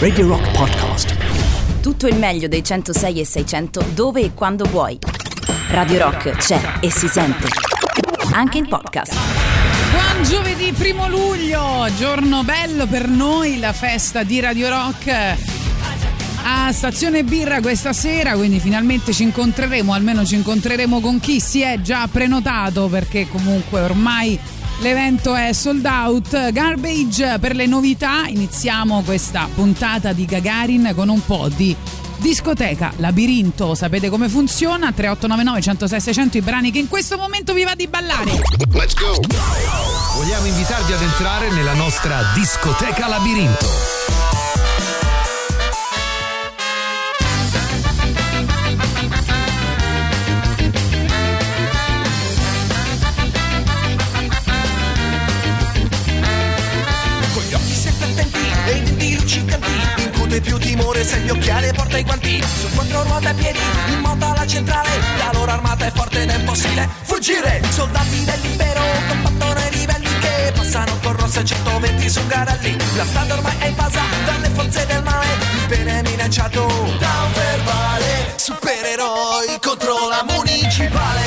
Radio Rock Podcast. Tutto il meglio dei 106 e 600 dove e quando vuoi. Radio Rock c'è e si sente. Anche in podcast. Buon giovedì primo luglio, giorno bello per noi, la festa di Radio Rock a Stazione Birra questa sera, quindi finalmente ci incontreremo, almeno ci incontreremo con chi si è già prenotato perché comunque ormai l'evento è sold out. Garbage per le novità, iniziamo questa puntata di Gagarin con un po' di discoteca Labirinto, sapete come funziona? 3899 106 600 i brani che in questo momento vi va di ballare. Let's go! Vogliamo invitarvi ad entrare nella nostra discoteca Labirinto. Incute più timore se gli occhiali e porta i guanti. Su quattro ruote a piedi, in moto alla centrale. La loro armata è forte ed è impossibile fuggire. Soldati dell'impero con battone e livelli Che passano con rosse 120 su garelli. La strada ormai è invasa dalle forze del male. Il bene è minacciato da un verbale. Supereroi contro la municipale.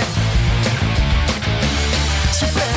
Supereroi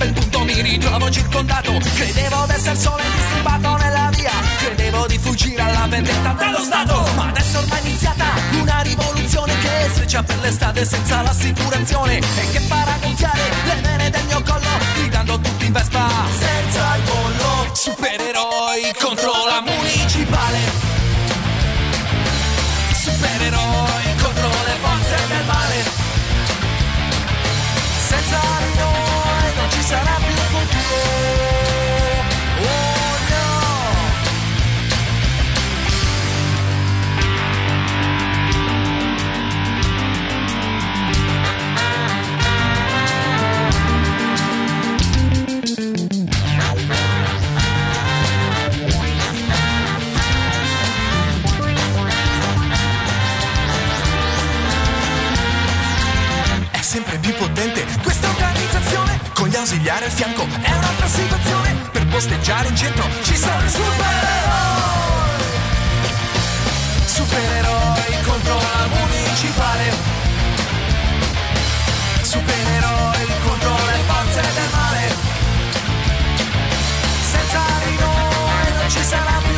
Bel punto mi ritrovo circondato. Credevo d'essere solo e disturbato nella via. Credevo di fuggire alla vendetta dello Stato. Ma adesso ormai è iniziata una rivoluzione Che streccia per l'estate senza l'assicurazione E che farà gonfiare le vene del mio collo Gridando tutti in Vespa. Senza il bollo Supereroi contro la municipale. Supereroi ausiliari al fianco. È un'altra situazione per posteggiare in centro. Ci sono i supereroi. Supereroi contro la municipale. Supereroi contro le forze del male. Senza di noi non ci sarà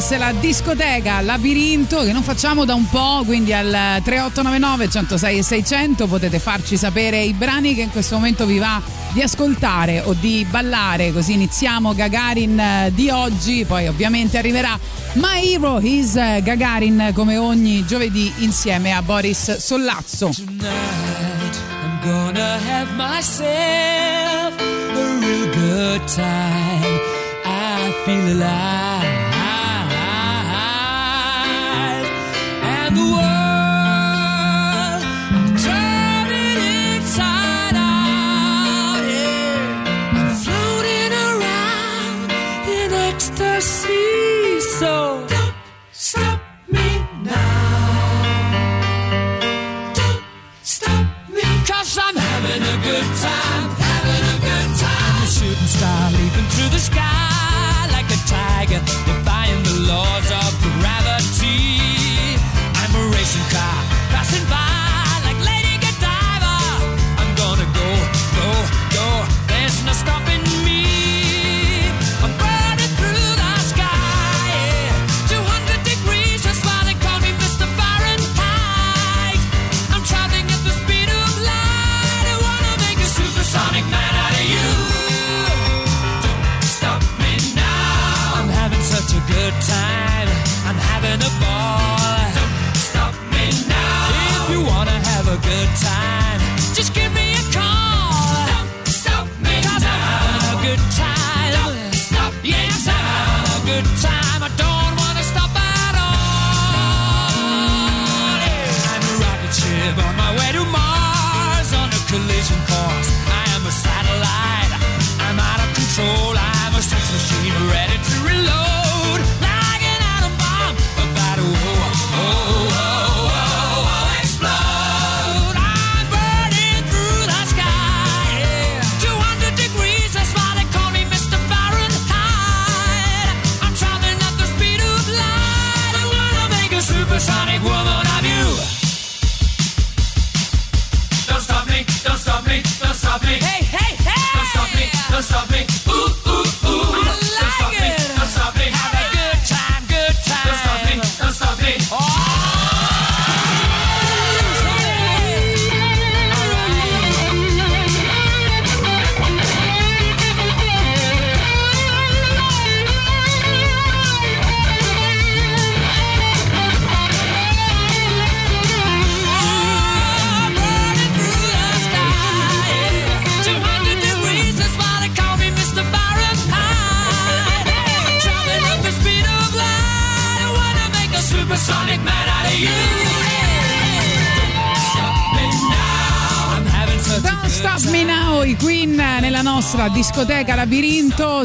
questa è la discoteca Labirinto che non facciamo da un po', quindi al 3899 106 e 600 potete farci sapere i brani che in questo momento vi va di ascoltare o di ballare, così iniziamo Gagarin eh, di oggi, poi ovviamente arriverà My Hero is eh, Gagarin come ogni giovedì insieme a Boris Sollazzo. Tonight I'm gonna have myself a real good time. I feel alive.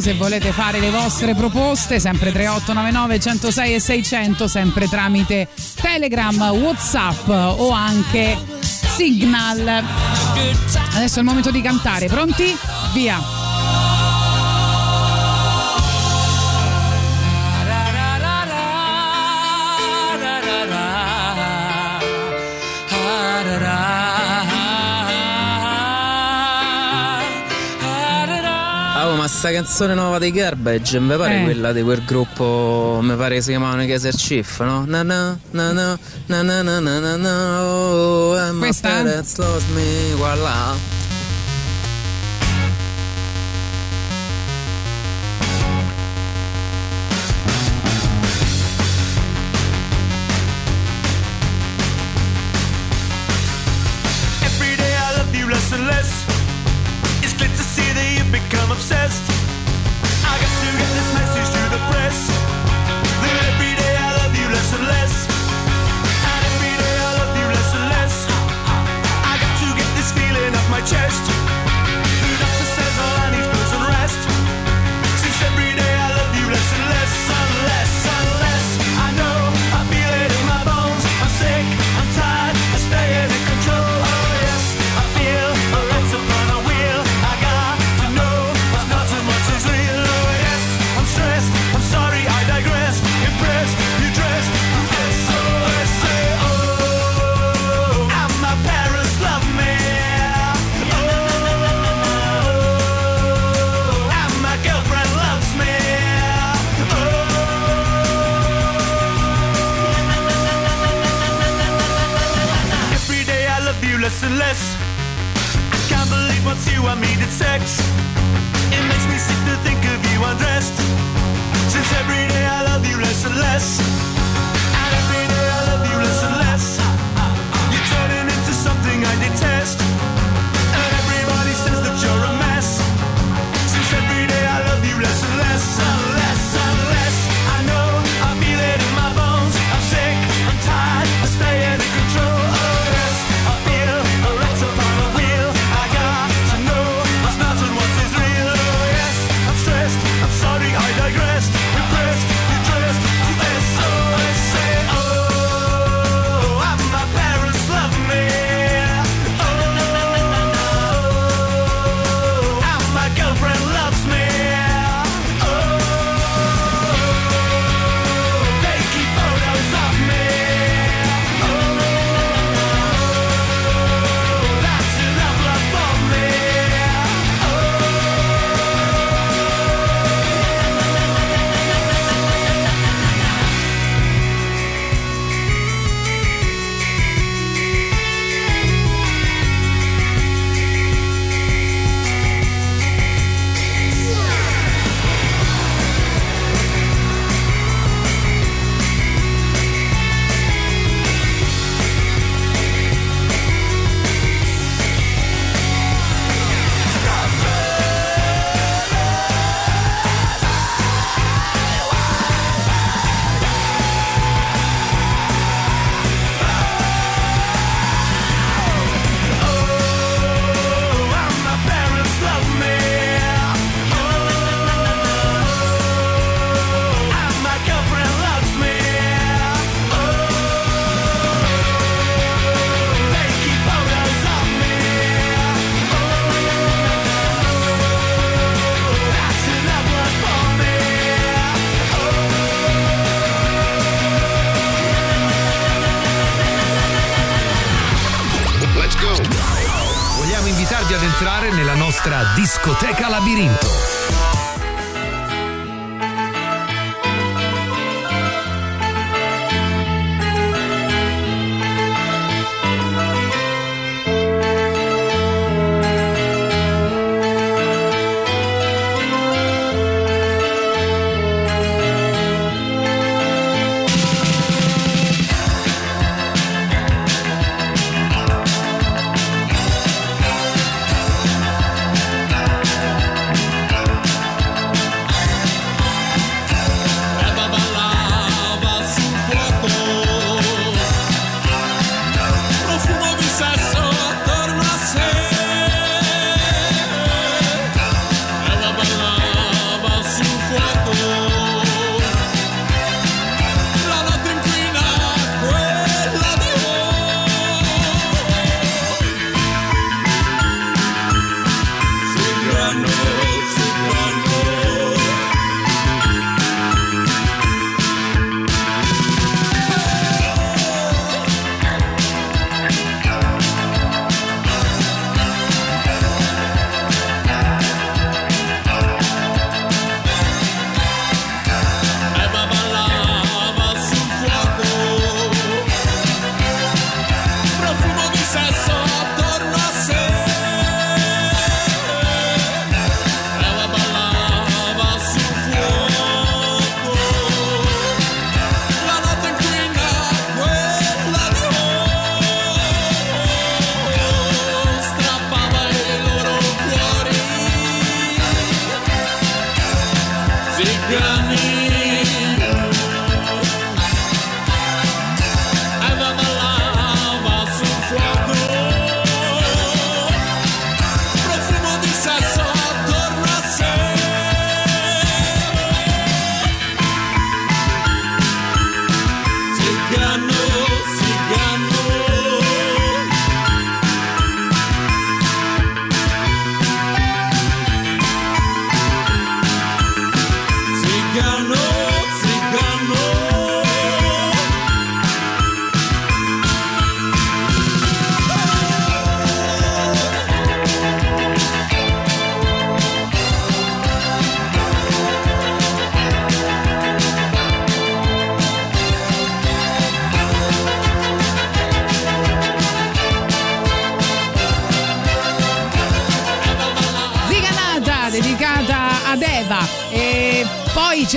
se volete fare le vostre proposte, sempre 3899 106 e 600, sempre tramite Telegram, Whatsapp o anche Signal. Adesso è il momento di cantare, pronti? Via! sta canzone nuova dei Garbage, mi pare eh. quella di quel gruppo, mi pare si chiamavano Kaiser Chief, no? Na na na na na na na na na oh, Questa? Discoteca labirinto.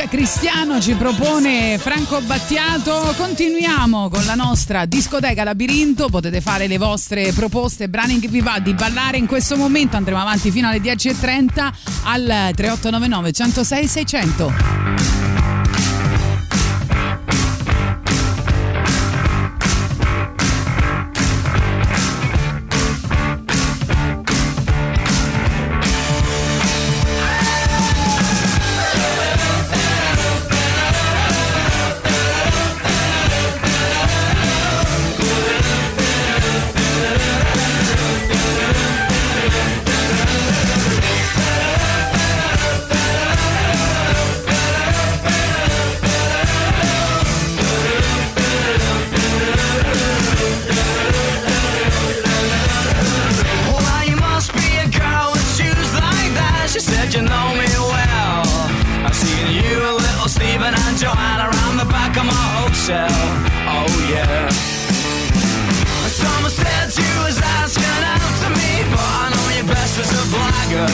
Cristiano ci propone Franco Battiato. Continuiamo con la nostra discoteca labirinto. Potete fare le vostre proposte brani che vi va di ballare in questo momento. Andremo avanti fino alle 10.30 al 3899 106 600 a blagger.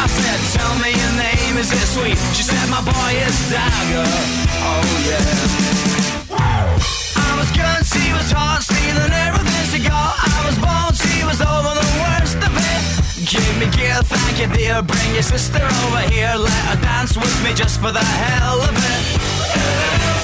I said, tell me your name, is it sweet? She said, my boy is Dagger. Oh yeah. I was good, she was hot, stealing everything she got. I was bold, she was over the worst of it. Give me gear, thank you dear. Bring your sister over here, let her dance with me just for the hell of it.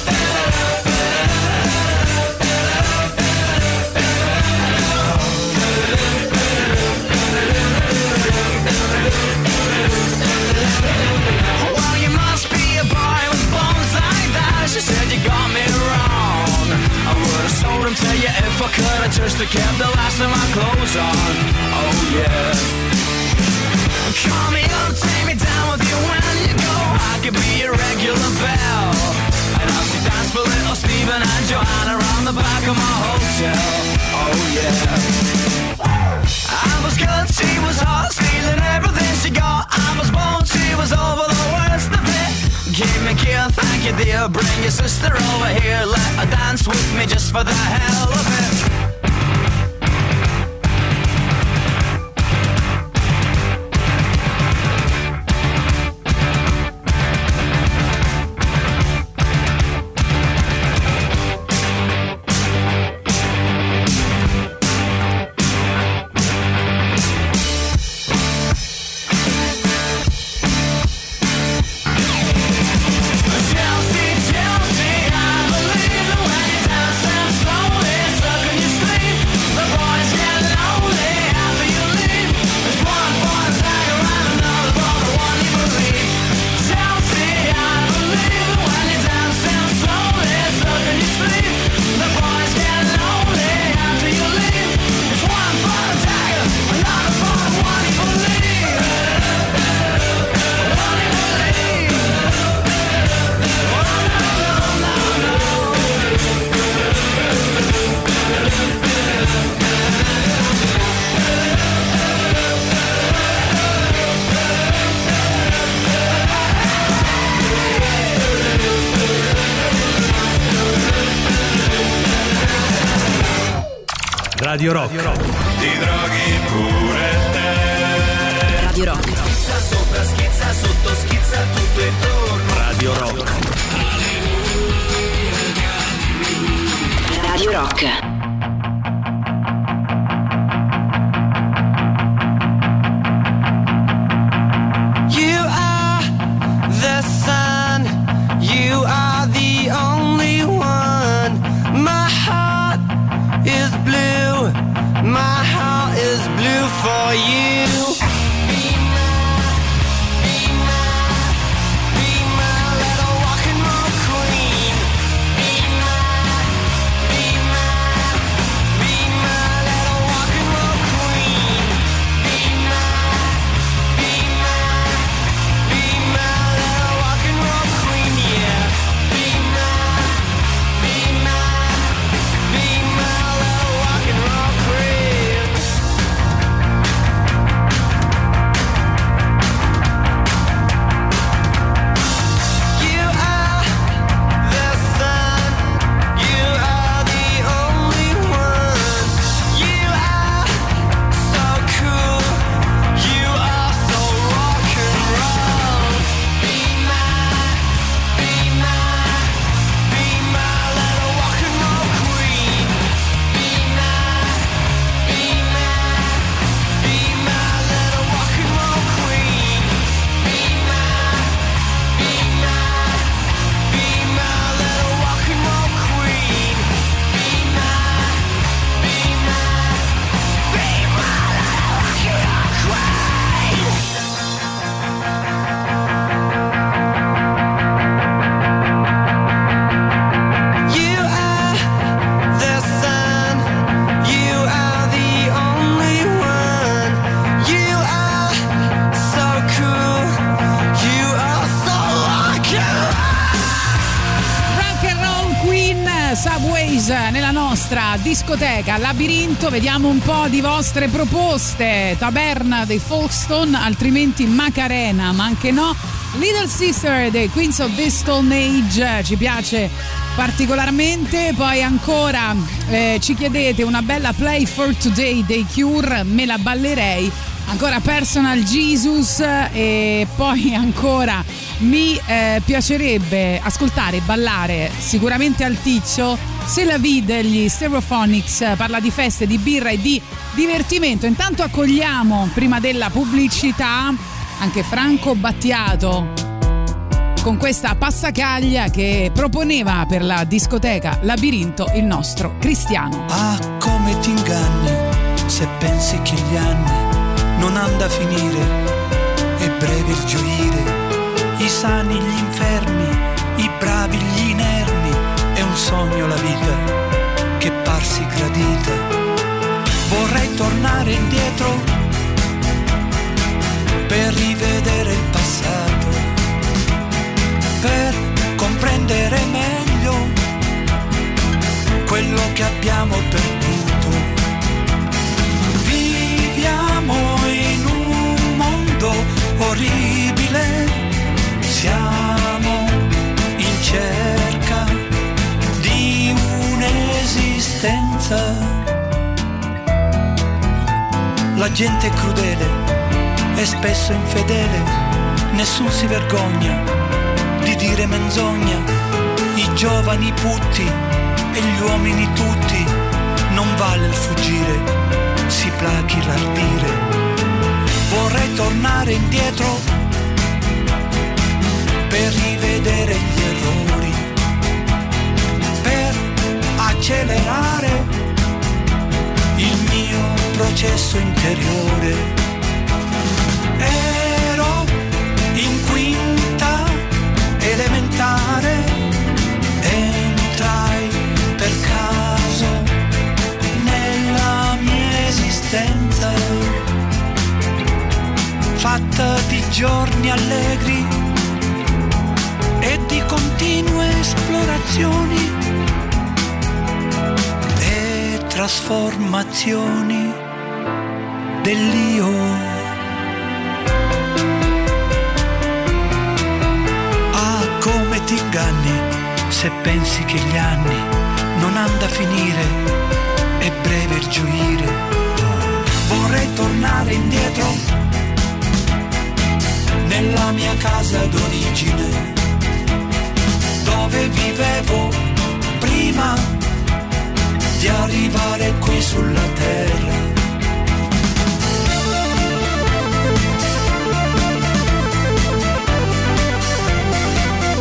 To just have kept the last of my clothes on. Oh yeah. Call me up, take me down with you when you go. I could be your regular. And little and around the back of my hotel. Oh yeah. I was good, She was hot, stealing everything she got. I was born, she was over the worst of it. Give me thank you dear. Bring your sister over here. Let her dance with me just for the hell of it. Radio Rock. Discoteca Labirinto. Vediamo un po' di vostre proposte. Taberna dei Folkestone, altrimenti Macarena, ma anche no. Little Sister dei Queens of the Stone Age ci piace particolarmente. Poi ancora eh, ci chiedete una bella Play for Today dei Cure, me la ballerei. Ancora Personal Jesus e poi ancora mi eh, piacerebbe ascoltare e ballare sicuramente al ticcio se la V degli Stereophonics eh, parla di feste, di birra e di divertimento. Intanto accogliamo prima della pubblicità anche Franco Battiato con questa passacaglia che proponeva per la discoteca Labirinto il nostro Cristiano. Ah, come ti inganni se pensi che gli anni non hanno a finire, è breve il gioire, i sani gli infermi, i bravi gli inermi, è un sogno la vita che parsi gradita. Vorrei tornare indietro per rivedere il passato, per comprendere meglio quello che abbiamo perduto. Viviamo in un mondo orribile siamo in cerca di un'esistenza. La gente è crudele, è spesso infedele, nessuno si vergogna di dire menzogna. I giovani putti e gli uomini tutti, non vale il fuggire, si plachi l'ardire. Vorrei tornare indietro rivedere gli errori, per accelerare il mio processo interiore. Ero in quinta elementare, entrai per caso nella mia esistenza, fatta di giorni allegri continue esplorazioni e trasformazioni dell'io. Ah, come ti inganni se pensi che gli anni non hanno da finire, è breve il gioire. Vorrei tornare indietro nella mia casa d'origine, dove vivevo prima di arrivare qui sulla terra.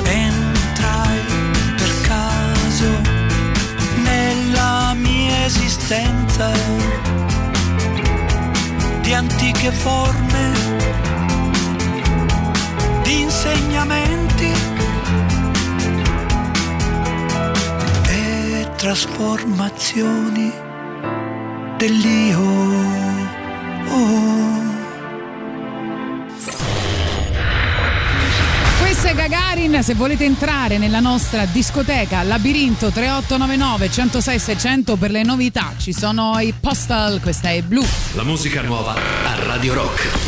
Entrai per caso nella mia esistenza di antiche forme, di insegnamenti trasformazioni dell'io. Oh. Questa è Gagarin, se volete entrare nella nostra discoteca Labirinto 3899 106 600 per le novità ci sono i Postal, questa è Blu. La musica nuova a Radio Rock.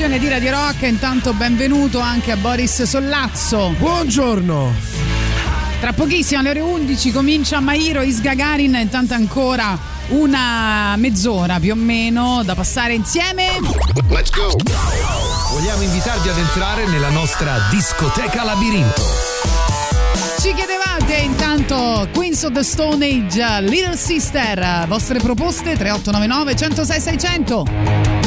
Rotazione di Radio Rock. Intanto benvenuto anche a Boris Sollazzo. Buongiorno. Tra pochissimo alle ore 11 comincia Mairo Is Gagarin, intanto ancora una mezz'ora più o meno da passare insieme. Let's go! Vogliamo invitarvi ad entrare nella nostra discoteca labirinto. Ci chiedevate intanto Queens of the Stone Age, Little Sister, vostre proposte 3899 106 600.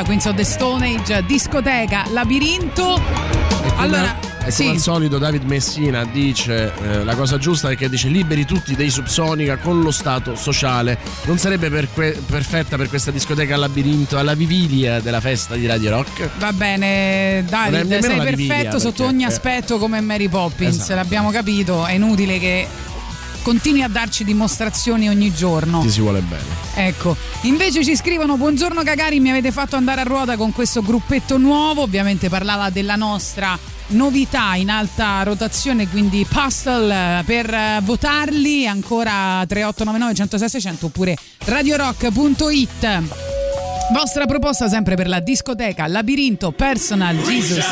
Nostra Queens of the Stone Age discoteca Labirinto. Allora, E come sì. al solito David Messina dice eh, la cosa giusta è che dice liberi tutti dei subsonica con lo stato sociale. Non sarebbe per que- perfetta per questa discoteca al labirinto alla vigilia della festa di Radio Rock? Va bene, David, sei perfetto Vivilia, sotto ogni eh. aspetto come Mary Poppins, Esatto. l'abbiamo capito, è inutile che continui a darci dimostrazioni ogni giorno. Ti si vuole bene. Ecco, invece ci scrivono buongiorno Cagari, mi avete fatto andare a ruota con questo gruppetto nuovo, ovviamente parlava della nostra novità in alta rotazione, quindi Pastel eh, per eh, votarli ancora 3899 106 600 oppure radiorock.it. Vostra proposta sempre per la discoteca Labirinto Personal Jesus.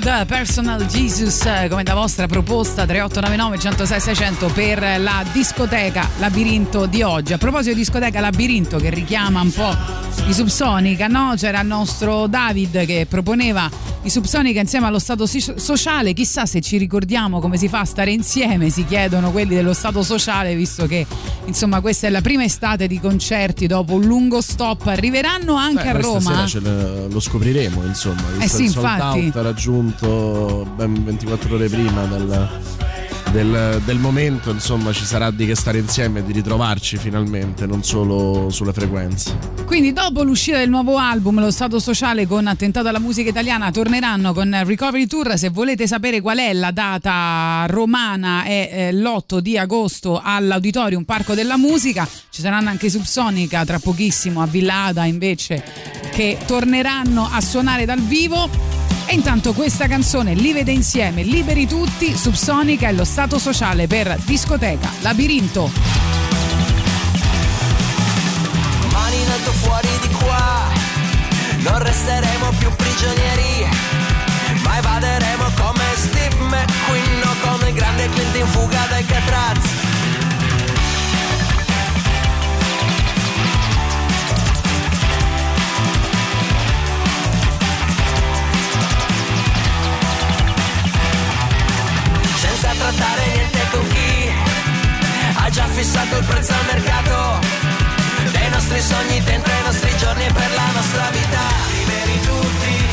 God, Personal Jesus, come da vostra proposta 3899 106 600 per la discoteca Labirinto di oggi. A proposito di discoteca Labirinto che richiama un po' i Subsonica, no? C'era il nostro David che proponeva i Subsonica insieme allo Stato sociale, chissà se ci ricordiamo come si fa a stare insieme, si chiedono quelli dello Stato sociale, visto che insomma questa è la prima estate di concerti dopo un lungo stop, arriveranno anche Beh, a Roma. ne- lo scopriremo, insomma. Eh sì, il sold infatti. out raggiunto ben 24 ore prima del, del- del momento, insomma, ci sarà di che stare insieme e di ritrovarci finalmente, non solo sulle frequenze. Quindi dopo l'uscita del nuovo album Lo Stato Sociale con Attentato alla musica italiana torneranno con Recovery Tour. Se volete sapere qual è la data romana è eh, l'8 di agosto all'Auditorium Parco della Musica. Ci saranno anche Subsonica tra pochissimo a Villada invece che torneranno a suonare dal vivo. E intanto questa canzone li vede insieme, liberi tutti, Subsonica e lo Stato Sociale per discoteca Labirinto. Resteremo più prigionieri, ma evaderemo come Steve McQueen o come il grande Clint in fuga dai Catraz. Senza trattare niente con chi ha già fissato il prezzo al mercato dei nostri sogni dentro i nostri giorni per la nostra vita. Liberi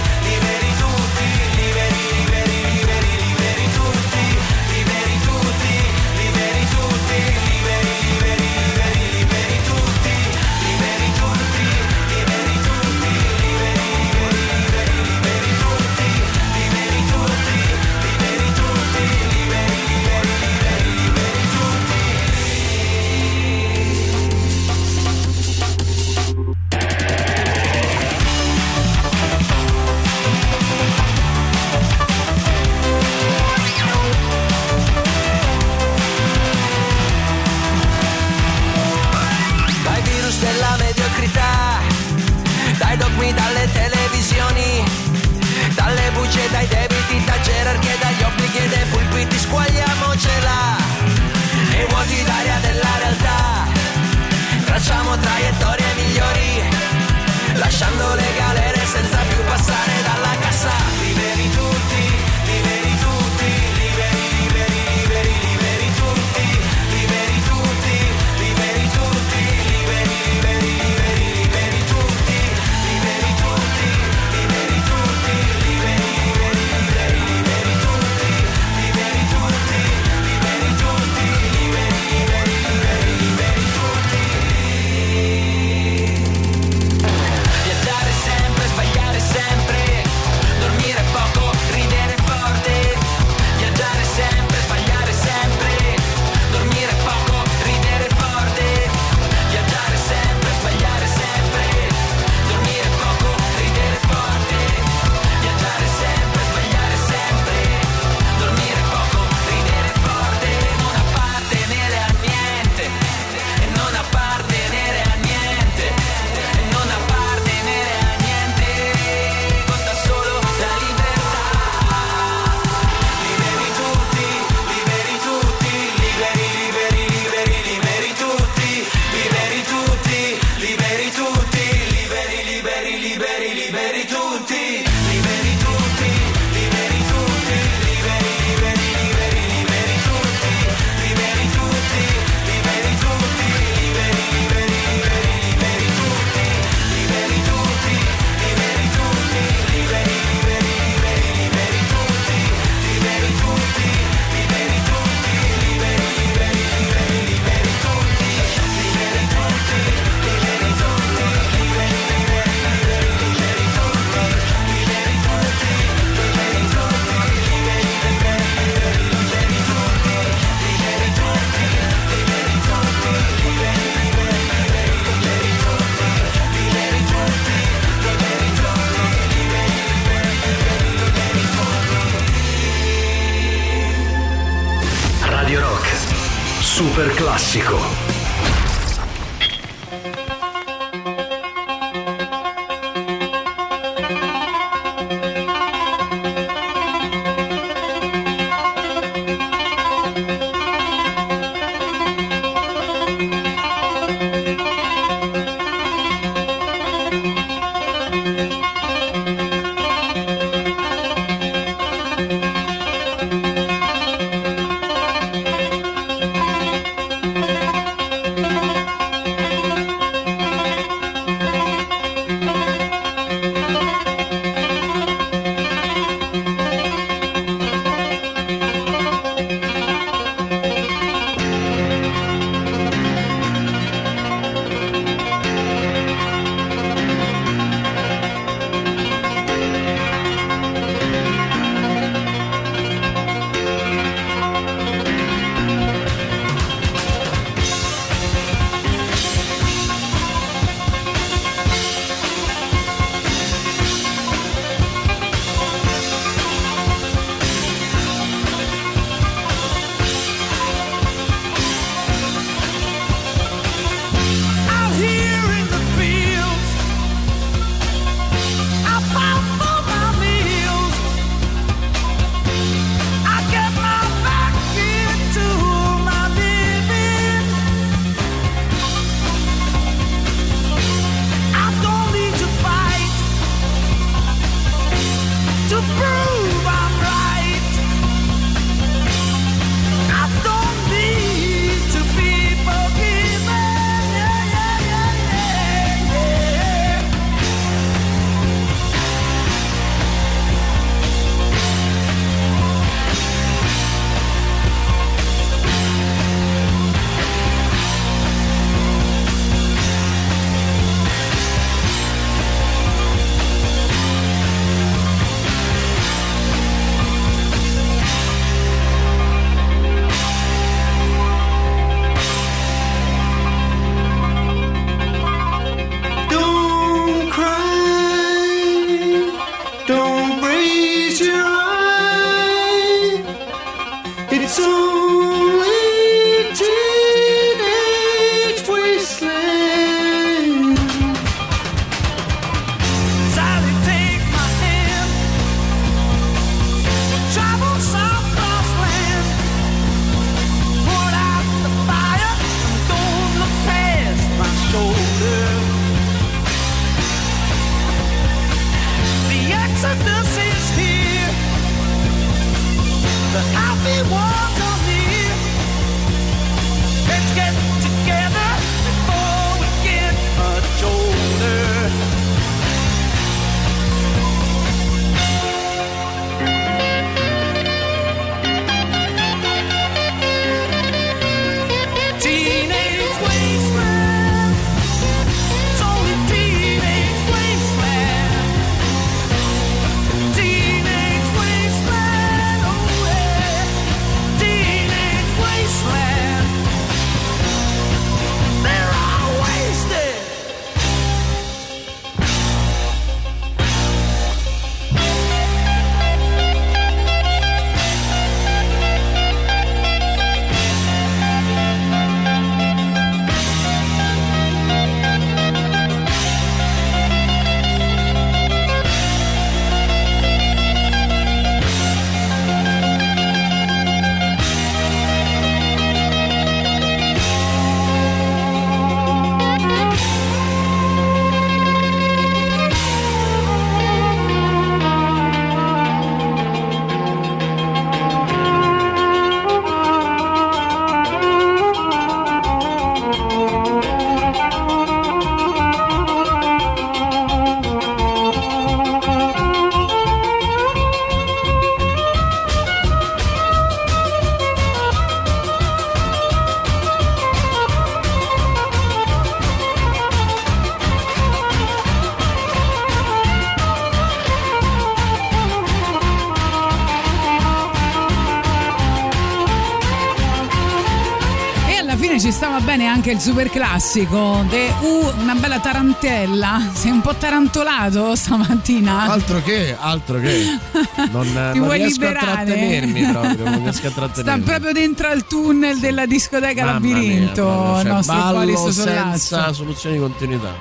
anche il super classico de U, una bella tarantella. Sei un po' tarantolato stamattina? Altro che, altro che. Non, non vuoi riesco liberare? a trattenermi proprio, non riesco a Sta trattenermi. proprio dentro al tunnel della discoteca Mamma mia, Labirinto, proprio, il cioè, ballo senza soluzioni di continuità.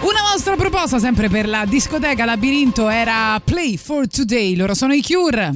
Una vostra proposta sempre per la discoteca Labirinto era Play for Today, loro sono i Cure.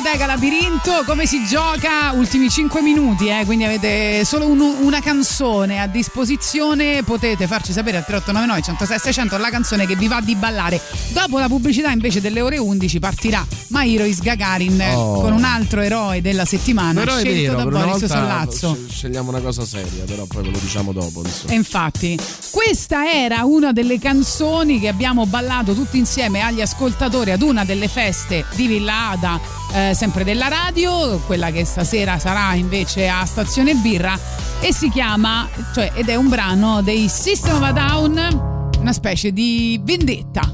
discoteca Labirinto, come si gioca? Ultimi 5 minuti, eh, quindi avete solo un, una canzone a disposizione, potete farci sapere al 3899 106 600 la canzone che vi va di ballare. Dopo la pubblicità invece delle ore 11 partirà Mairois Gagarin oh. con un altro eroe della settimana però scelto vero, da Boris Sollazzo. Scegliamo una cosa seria, però poi ve lo diciamo dopo. Insomma. E infatti, questa era una delle canzoni che abbiamo ballato tutti insieme agli ascoltatori ad una delle feste di Villa Ada eh, sempre della radio, quella che stasera sarà invece a Stazione Birra e si chiama, cioè ed è un brano dei System of a Down, una specie di vendetta.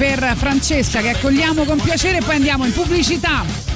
per Francesca che accogliamo con piacere e poi andiamo in pubblicità.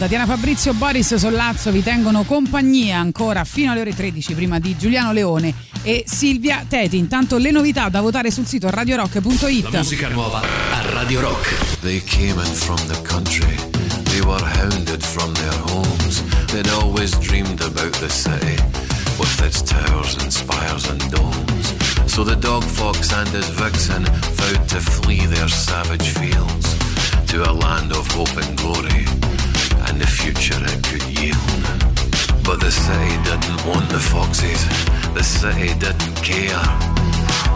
Tatiana Fabrizio, Boris Sollazzo vi tengono compagnia ancora fino alle ore 13 prima di Giuliano Leone e Silvia Teti. Intanto le novità da votare sul sito radiorock.it. La musica nuova a Radio Rock. They came in from the country. They were hounded from their homes. They'd always dreamed about the city with its towers and spires and domes. So the dog fox and his vixen vowed to flee their savage fields to a land of hope and glory the future could yield. But the city didn't want the foxes, the city didn't care.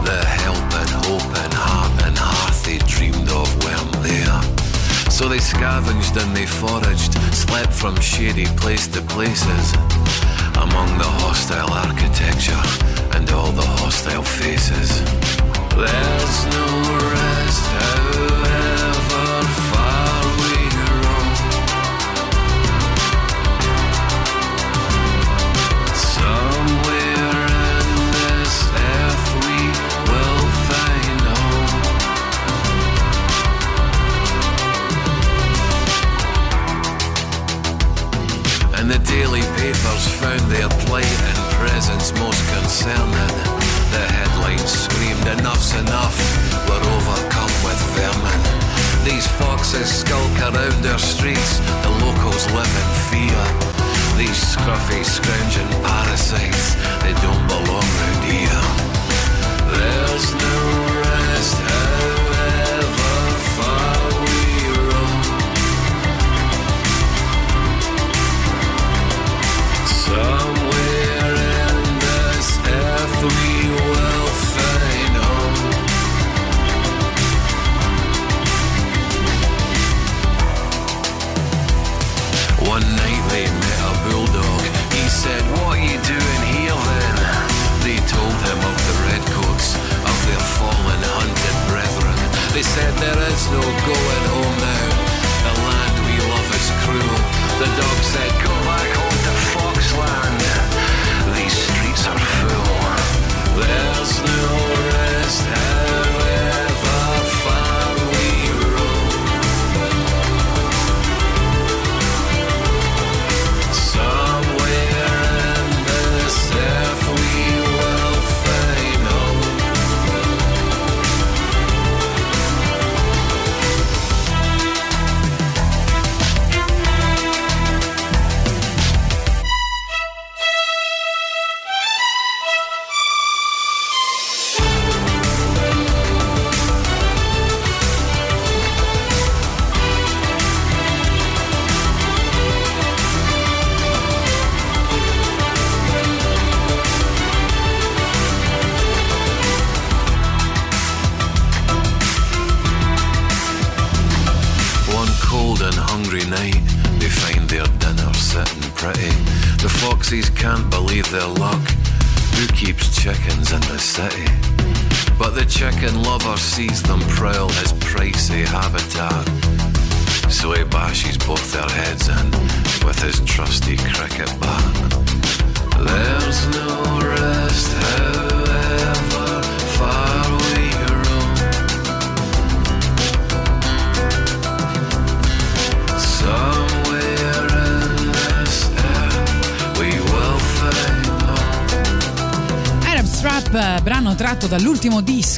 The help and hope and heart and hearth they dreamed of weren't there. So they scavenged and they foraged, slept from shady place to places, among the hostile architecture and all the hostile faces. There's no concerning. The headlines screamed, enough's enough, we're overcome with vermin. These foxes skulk around our streets, the locals live in fear. These scruffy, scrounging parasites, they don't belong round here. There's no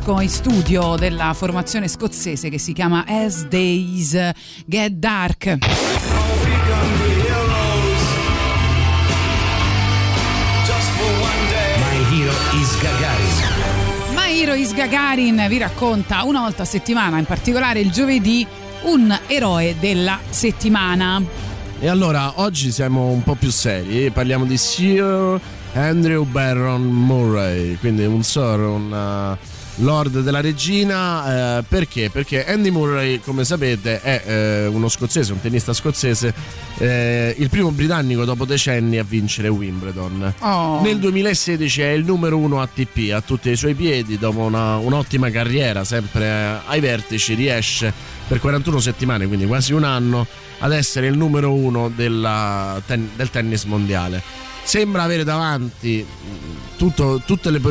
disco in studio della formazione scozzese che si chiama As Days Get Dark. My Hero is Gagarin. My Hero is Gagarin vi racconta una volta a settimana, in particolare il giovedì, un eroe della settimana. E allora, oggi siamo un po' più seri, parliamo di Sir Andrew Barron Murray, quindi un Sir, un uh, Lord della Regina, eh, perché? Perché Andy Murray, come sapete, è eh, uno scozzese, un tennista scozzese, eh, il primo britannico dopo decenni a vincere Wimbledon. Oh. Nel 2016 è il numero uno ATP a tutti i suoi piedi, dopo una- un'ottima carriera, sempre ai vertici, riesce per 41 settimane, quindi quasi un anno, ad essere il numero uno della ten- del tennis mondiale. Sembra avere davanti mh, tutto- tutte le,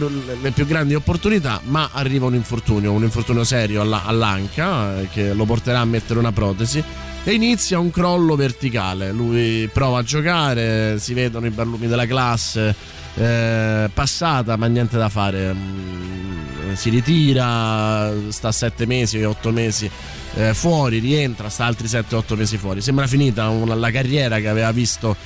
le più grandi opportunità, ma arriva un infortunio, un infortunio serio alla- all'anca eh, che lo porterà a mettere una protesi e inizia un crollo verticale. Lui prova a giocare, si vedono i barlumi della classe eh, passata, ma niente da fare. Mm, Si ritira, sta sette mesi otto mesi eh, fuori, rientra, sta altri 7-8 mesi fuori. Sembra finita una- la carriera che aveva visto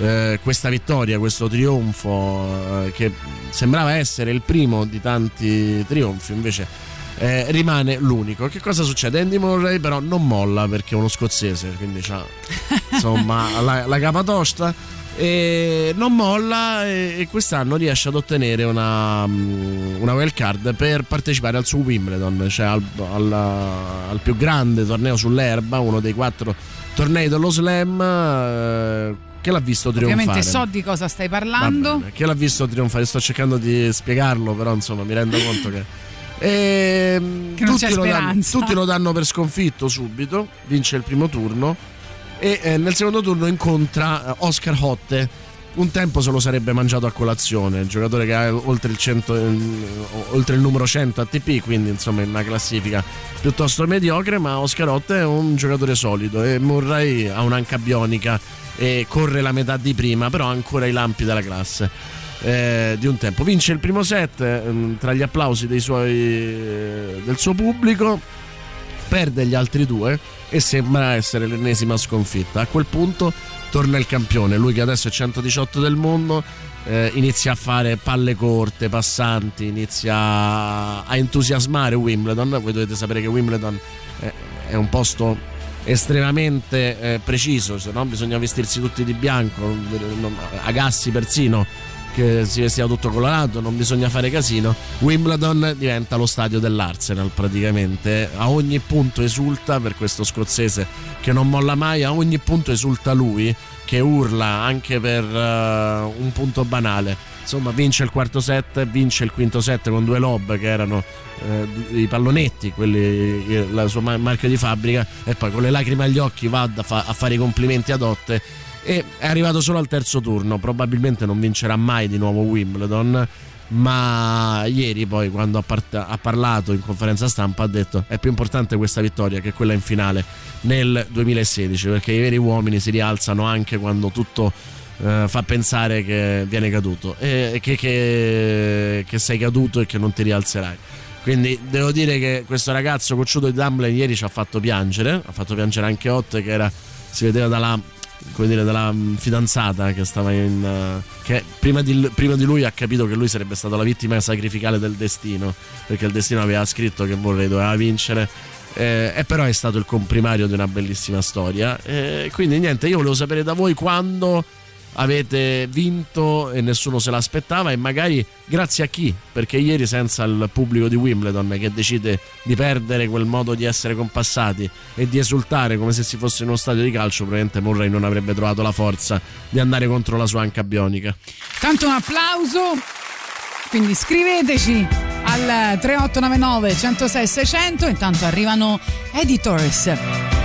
eh, questa vittoria, questo trionfo eh, che sembrava essere il primo di tanti trionfi, invece eh, rimane l'unico. Che cosa succede? Andy Murray però non molla perché è uno scozzese, quindi c'ha insomma la, la capa tosta. E non molla e, e quest'anno riesce ad ottenere una, mm, una wild card per partecipare al suo Wimbledon, cioè al, al- al più grande torneo sull'erba, uno dei quattro tornei dello slam eh, che l'ha visto trionfare. Ovviamente so di cosa stai parlando. bene, che l'ha visto trionfare, sto cercando di spiegarlo, però insomma mi rendo conto che. Ehm, Che non tutti, lo danno, tutti lo danno per sconfitto subito, vince il primo turno e eh, nel secondo turno incontra eh, Oscar Hotte. Un tempo se lo sarebbe mangiato a colazione, giocatore che ha oltre il, 100, eh, oltre il numero 100 ATP, quindi insomma in una classifica piuttosto mediocre, ma Oscar Hotte è un giocatore solido e Murray ha un'anca bionica e corre la metà di prima, però ha ancora i lampi della classe eh, di un tempo. Vince il primo set ehm, tra gli applausi suoi, eh, del suo pubblico, perde gli altri due e sembra essere l'ennesima sconfitta. A quel punto torna il campione, lui che adesso è 118 del mondo. eh, inizia a fare palle corte, passanti, inizia a entusiasmare Wimbledon. Voi dovete sapere che Wimbledon è- è un posto estremamente eh, preciso, se no bisogna vestirsi tutti di bianco, Agassi persino che si vestiva tutto colorato, non bisogna fare casino. Wimbledon diventa lo stadio dell'Arsenal praticamente, a ogni punto esulta per questo scozzese che non molla mai, a ogni punto esulta lui che urla anche per eh, un punto banale. Insomma, vince il quarto set, vince il quinto set con due lob che erano eh, i pallonetti, quelli, il la sua ma- marchio di fabbrica, e poi con le lacrime agli occhi va a, fa- a fare i complimenti ad Otte e è arrivato solo al terzo turno. Probabilmente non vincerà mai di nuovo Wimbledon. Ma ieri, poi, quando ha, part- ha parlato in conferenza stampa, ha detto: È più importante questa vittoria che quella in finale nel 2016. Perché i veri uomini si rialzano anche quando tutto eh, fa pensare che viene caduto e che, che- che sei caduto e che non ti rialzerai. Quindi devo dire che questo ragazzo cocciuto di Dumbledore ieri ci ha fatto piangere, ha fatto piangere anche Ott che era, si vedeva dalla, come dire, dalla fidanzata che stava in... eh, che prima di, prima di lui ha capito che lui sarebbe stato la vittima sacrificale del destino, perché il destino aveva scritto che Murray doveva vincere. eh, e però è stato il comprimario di una bellissima storia. E quindi niente, io volevo sapere da voi quando avete vinto e nessuno se l'aspettava e magari grazie a chi perché ieri senza il pubblico di Wimbledon che decide di perdere quel modo di essere compassati e di esultare come se si fosse in uno stadio di calcio probabilmente Murray non avrebbe trovato la forza di andare contro la sua anca bionica Tanto un applauso. Quindi scriveteci al 3899 106 600. Intanto arrivano editors.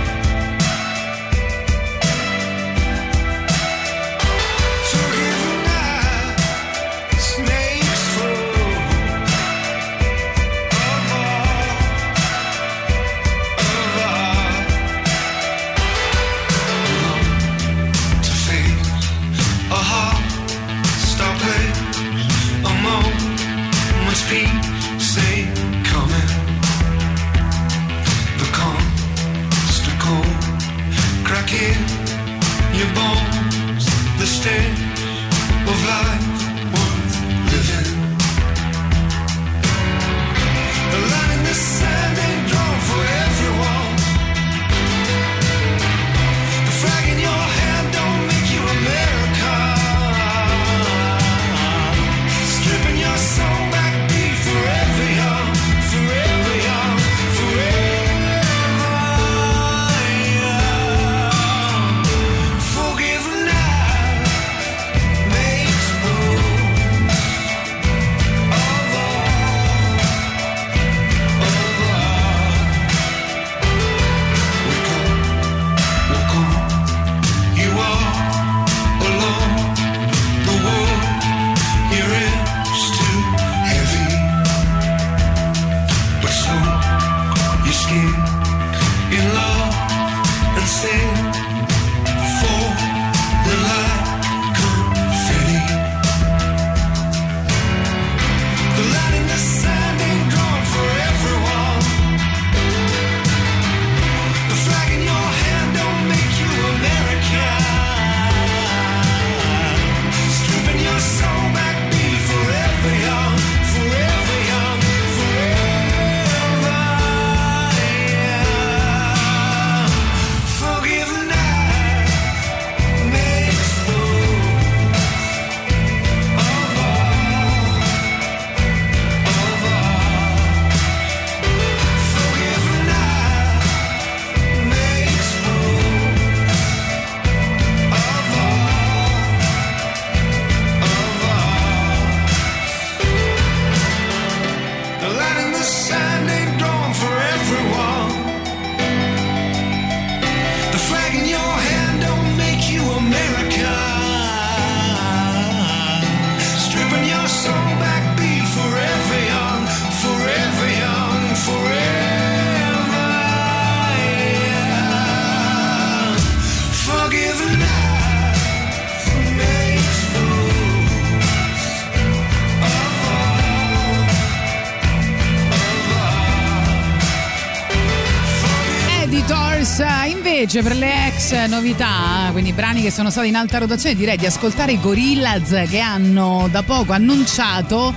Ex novità, quindi brani che sono stati in alta rotazione, direi di ascoltare i Gorillaz che hanno da poco annunciato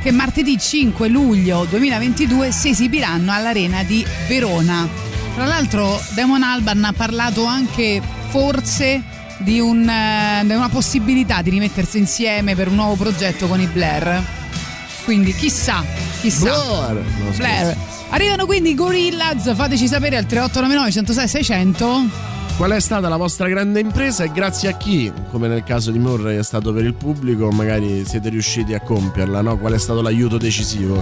che martedì 5 luglio 2022 si esibiranno all'Arena di Verona. Tra l'altro Damon Alban ha parlato anche forse di, un, eh, di una possibilità di rimettersi insieme per un nuovo progetto con i Blair. Quindi chissà, chissà. Blair. No, Blair. Arrivano quindi i Gorillaz, fateci sapere al 3899 106 600. Qual è stata la vostra grande impresa e grazie a chi, come nel caso di Murray è stato per il pubblico, magari siete riusciti a compierla, no? Qual è stato l'aiuto decisivo?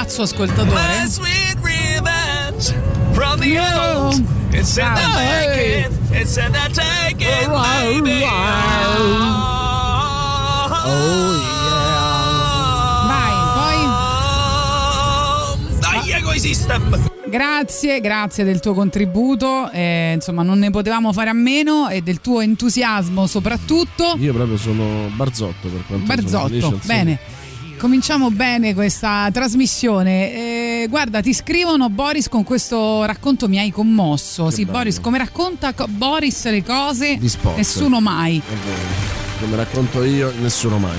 Pazzo ascoltatore. Sweet revenge from the No. old. It's said that Ah, take hey. it. It's said that take it, baby. Dai, Ego System. Grazie, grazie del tuo contributo. eh, insomma, non ne potevamo fare a meno e del tuo entusiasmo soprattutto. Io proprio sono Barzotto per quanto Barzotto, bene. Cominciamo bene questa trasmissione. Eh, guarda, ti scrivono Boris con questo racconto mi hai commosso. sì, bello. Boris, come racconta co- Boris le cose? Di sport. Nessuno mai. Come racconto io, nessuno mai.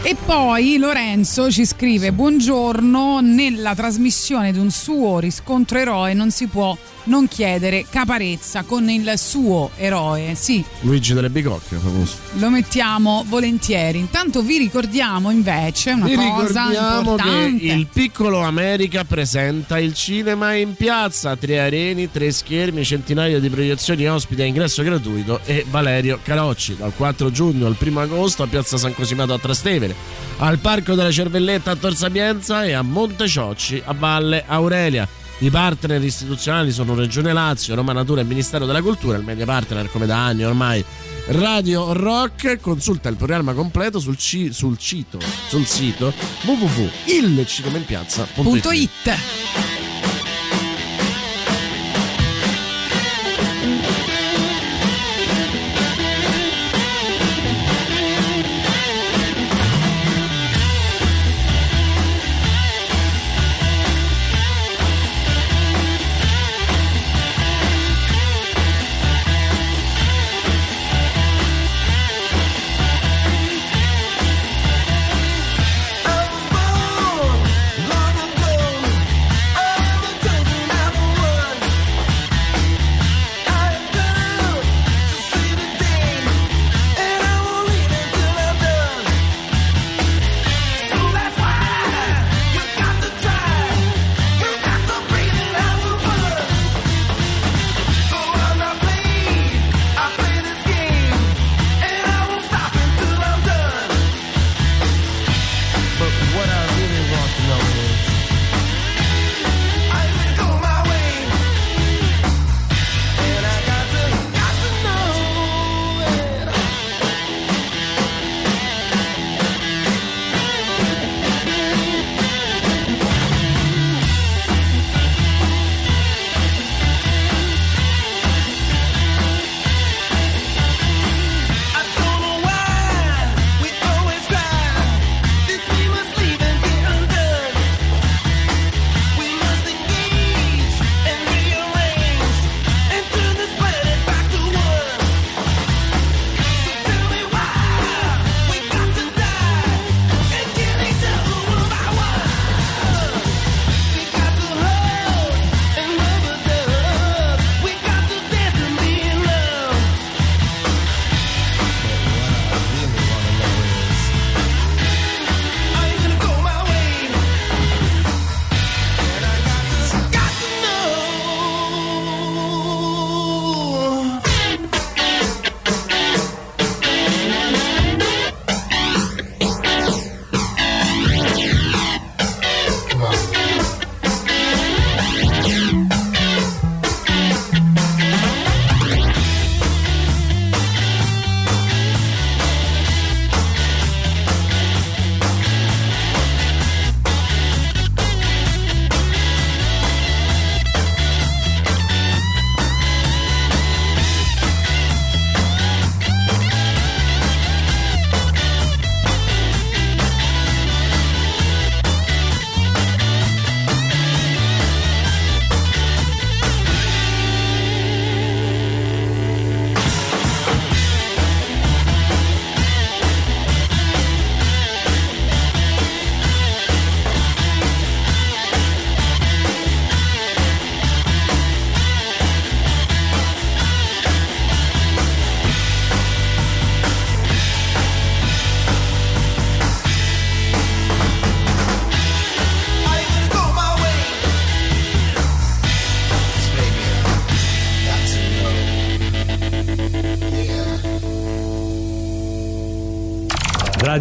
E poi Lorenzo ci scrive: Buongiorno, nella trasmissione di un suo riscontro eroe non si può non chiedere caparezza con il suo eroe. Sì, Luigi delle Bicocche, famoso. lo mettiamo volentieri. Intanto vi ricordiamo invece una Vi cosa ricordiamo importante. che il piccolo America presenta il cinema in piazza, tre areni, tre schermi, centinaia di proiezioni ospiti a ingresso gratuito e Valerio Carocci dal 4 giugno al 1 agosto a Piazza San Cosimato a Trastevere, al Parco della Cervelletta a Tor Sapienza e a Monte Ciocci a Valle Aurelia. I partner istituzionali sono Regione Lazio, Roma Natura e Ministero della Cultura, il media partner come da anni ormai Radio Rock. Consulta il programma completo sul, ci- sul sito, sul sito www.ilcinemenpiazza.it.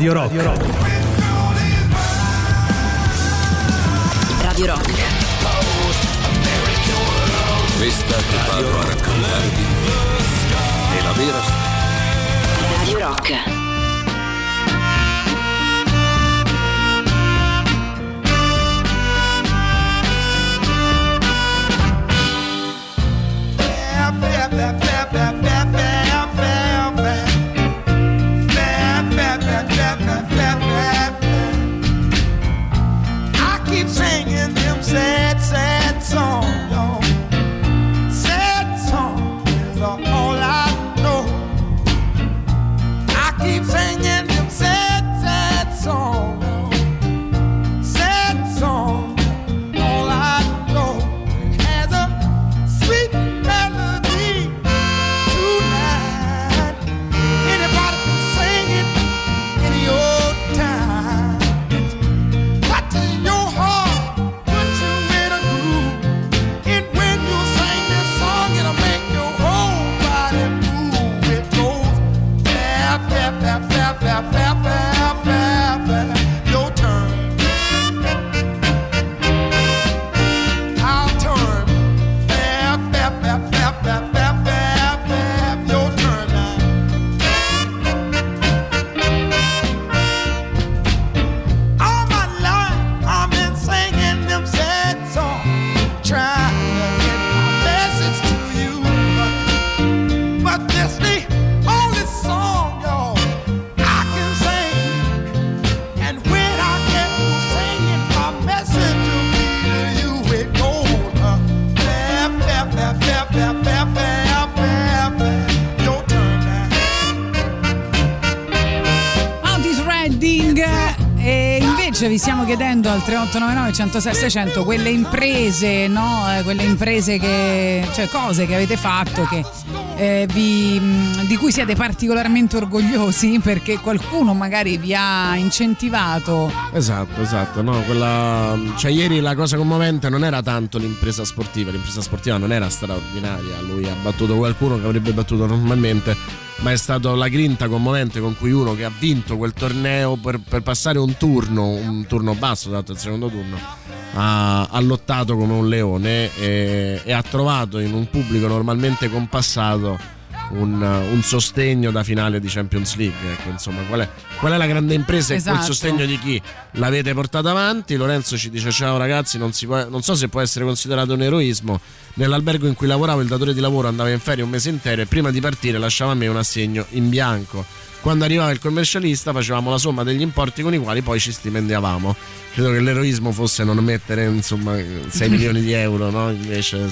Yeah. Radio Rock. Invece vi stiamo chiedendo al 3899 106 600 quelle imprese, no? Eh, Quelle imprese che, cioè cose che avete fatto che eh, vi- di cui siete particolarmente orgogliosi perché qualcuno magari vi ha incentivato. Esatto, esatto. No, quella... Cioè, ieri la cosa commovente non era tanto l'impresa sportiva, l'impresa sportiva non era straordinaria. Lui ha battuto qualcuno che avrebbe battuto normalmente, ma è stata la grinta commovente con cui uno che ha vinto quel torneo per, per passare un turno, un turno basso, dato il secondo turno, ha, ha lottato come un leone e, e ha trovato in un pubblico normalmente compassato un, un sostegno da finale di Champions League. Ecco, insomma, qual è, qual è la grande impresa e Esatto. quel sostegno di chi l'avete portato avanti? Lorenzo ci dice: Ciao ragazzi, non, si può- non so se può essere considerato un eroismo. Nell'albergo in cui lavoravo, il datore di lavoro andava in ferie un mese intero e prima di partire lasciava a me un assegno in bianco. Quando arrivava il commercialista facevamo la somma degli importi con i quali poi ci stipendiavamo. Credo che l'eroismo fosse non mettere insomma 6 milioni di euro, no? Invece,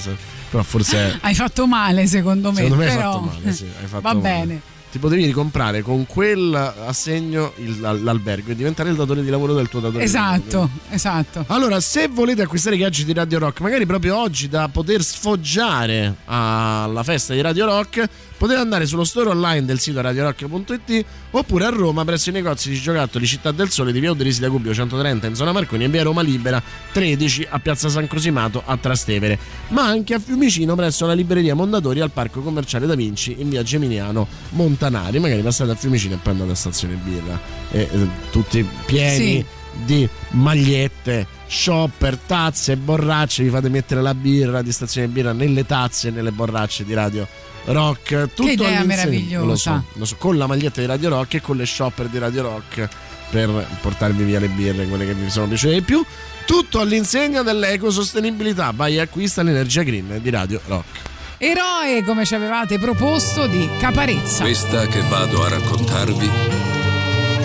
però forse Hai fatto male secondo me. Secondo me hai però... fatto male, sì, hai fatto Va male. bene. Ti potevi ricomprare con quel assegno il- l'albergo e diventare il datore di lavoro del tuo datore di lavoro. Esatto, esatto. Allora, se volete acquistare i gadget di Radio Rock, magari proprio oggi da poter sfoggiare alla festa di Radio Rock, potete andare sullo store online del sito radiorock.it oppure a Roma presso i negozi di giocattoli Città del Sole di Via Uderisi da Gubbio 130 in zona Marconi e Via Roma Libera 13 a Piazza San Cosimato a Trastevere, ma anche a Fiumicino presso la libreria Mondadori al Parco Commerciale Da Vinci in Via Geminiano Montanari. Magari passate a Fiumicino e poi andate a Stazione Birra e eh, tutti pieni Sì. di magliette, shopper, tazze, borracce. Vi fate mettere la birra di stazione birra nelle tazze e nelle borracce di Radio Rock. Tutto idea all'insegna- meravigliosa. Lo so, lo so, con la maglietta di Radio Rock e con le shopper di Radio Rock per portarvi via le birre, quelle che vi sono piaciute di più. Tutto all'insegna dell'ecosostenibilità. Vai e acquista l'energia green di Radio Rock. Eroe, come ci avevate proposto, di Caparezza. Questa che vado a raccontarvi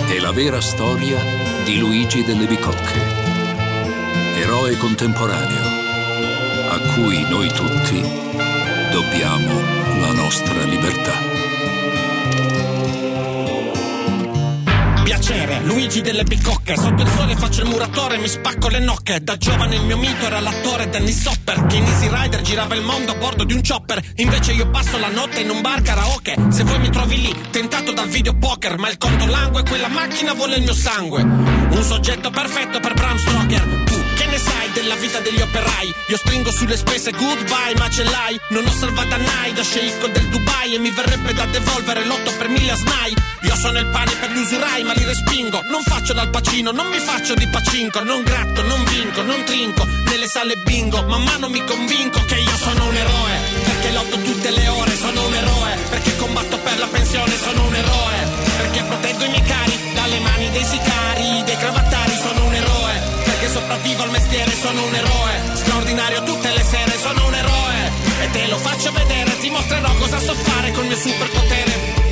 è la vera storia di Luigi delle Bicocche, eroe contemporaneo a cui noi tutti dobbiamo la nostra libertà. Piacere, Luigi delle bicocche. Sotto il sole faccio il muratore, mi spacco le nocche. Da giovane il mio mito era l'attore Dennis Hopper. Che in Easy Rider girava il mondo a bordo di un chopper. Invece io passo la notte in un bar karaoke. Se vuoi mi trovi lì, tentato dal video poker. Ma il conto langue, quella macchina vuole il mio sangue. Un soggetto perfetto per Bram Stoker. Tu sai della vita degli operai? Io stringo sulle spese goodbye, ma ce l'hai? Non ho salvata Nai da sceicco del Dubai e mi verrebbe da devolvere l'otto per mille a Snai. Io sono il pane per gli usurai, ma li respingo. Non faccio dal pacino, non mi faccio di pacinco. Non gratto, non vinco, non trinco. Nelle sale bingo, man mano mi convinco che io sono un eroe. Perché lotto tutte le ore, sono un eroe. Perché combatto per la pensione, sono un eroe. Perché proteggo i miei cari dalle mani dei sicari, dei un Perché sopravvivo al mestiere, sono un eroe. Straordinario tutte le sere, sono un eroe. E te lo faccio vedere, ti mostrerò cosa so fare col mio superpotere.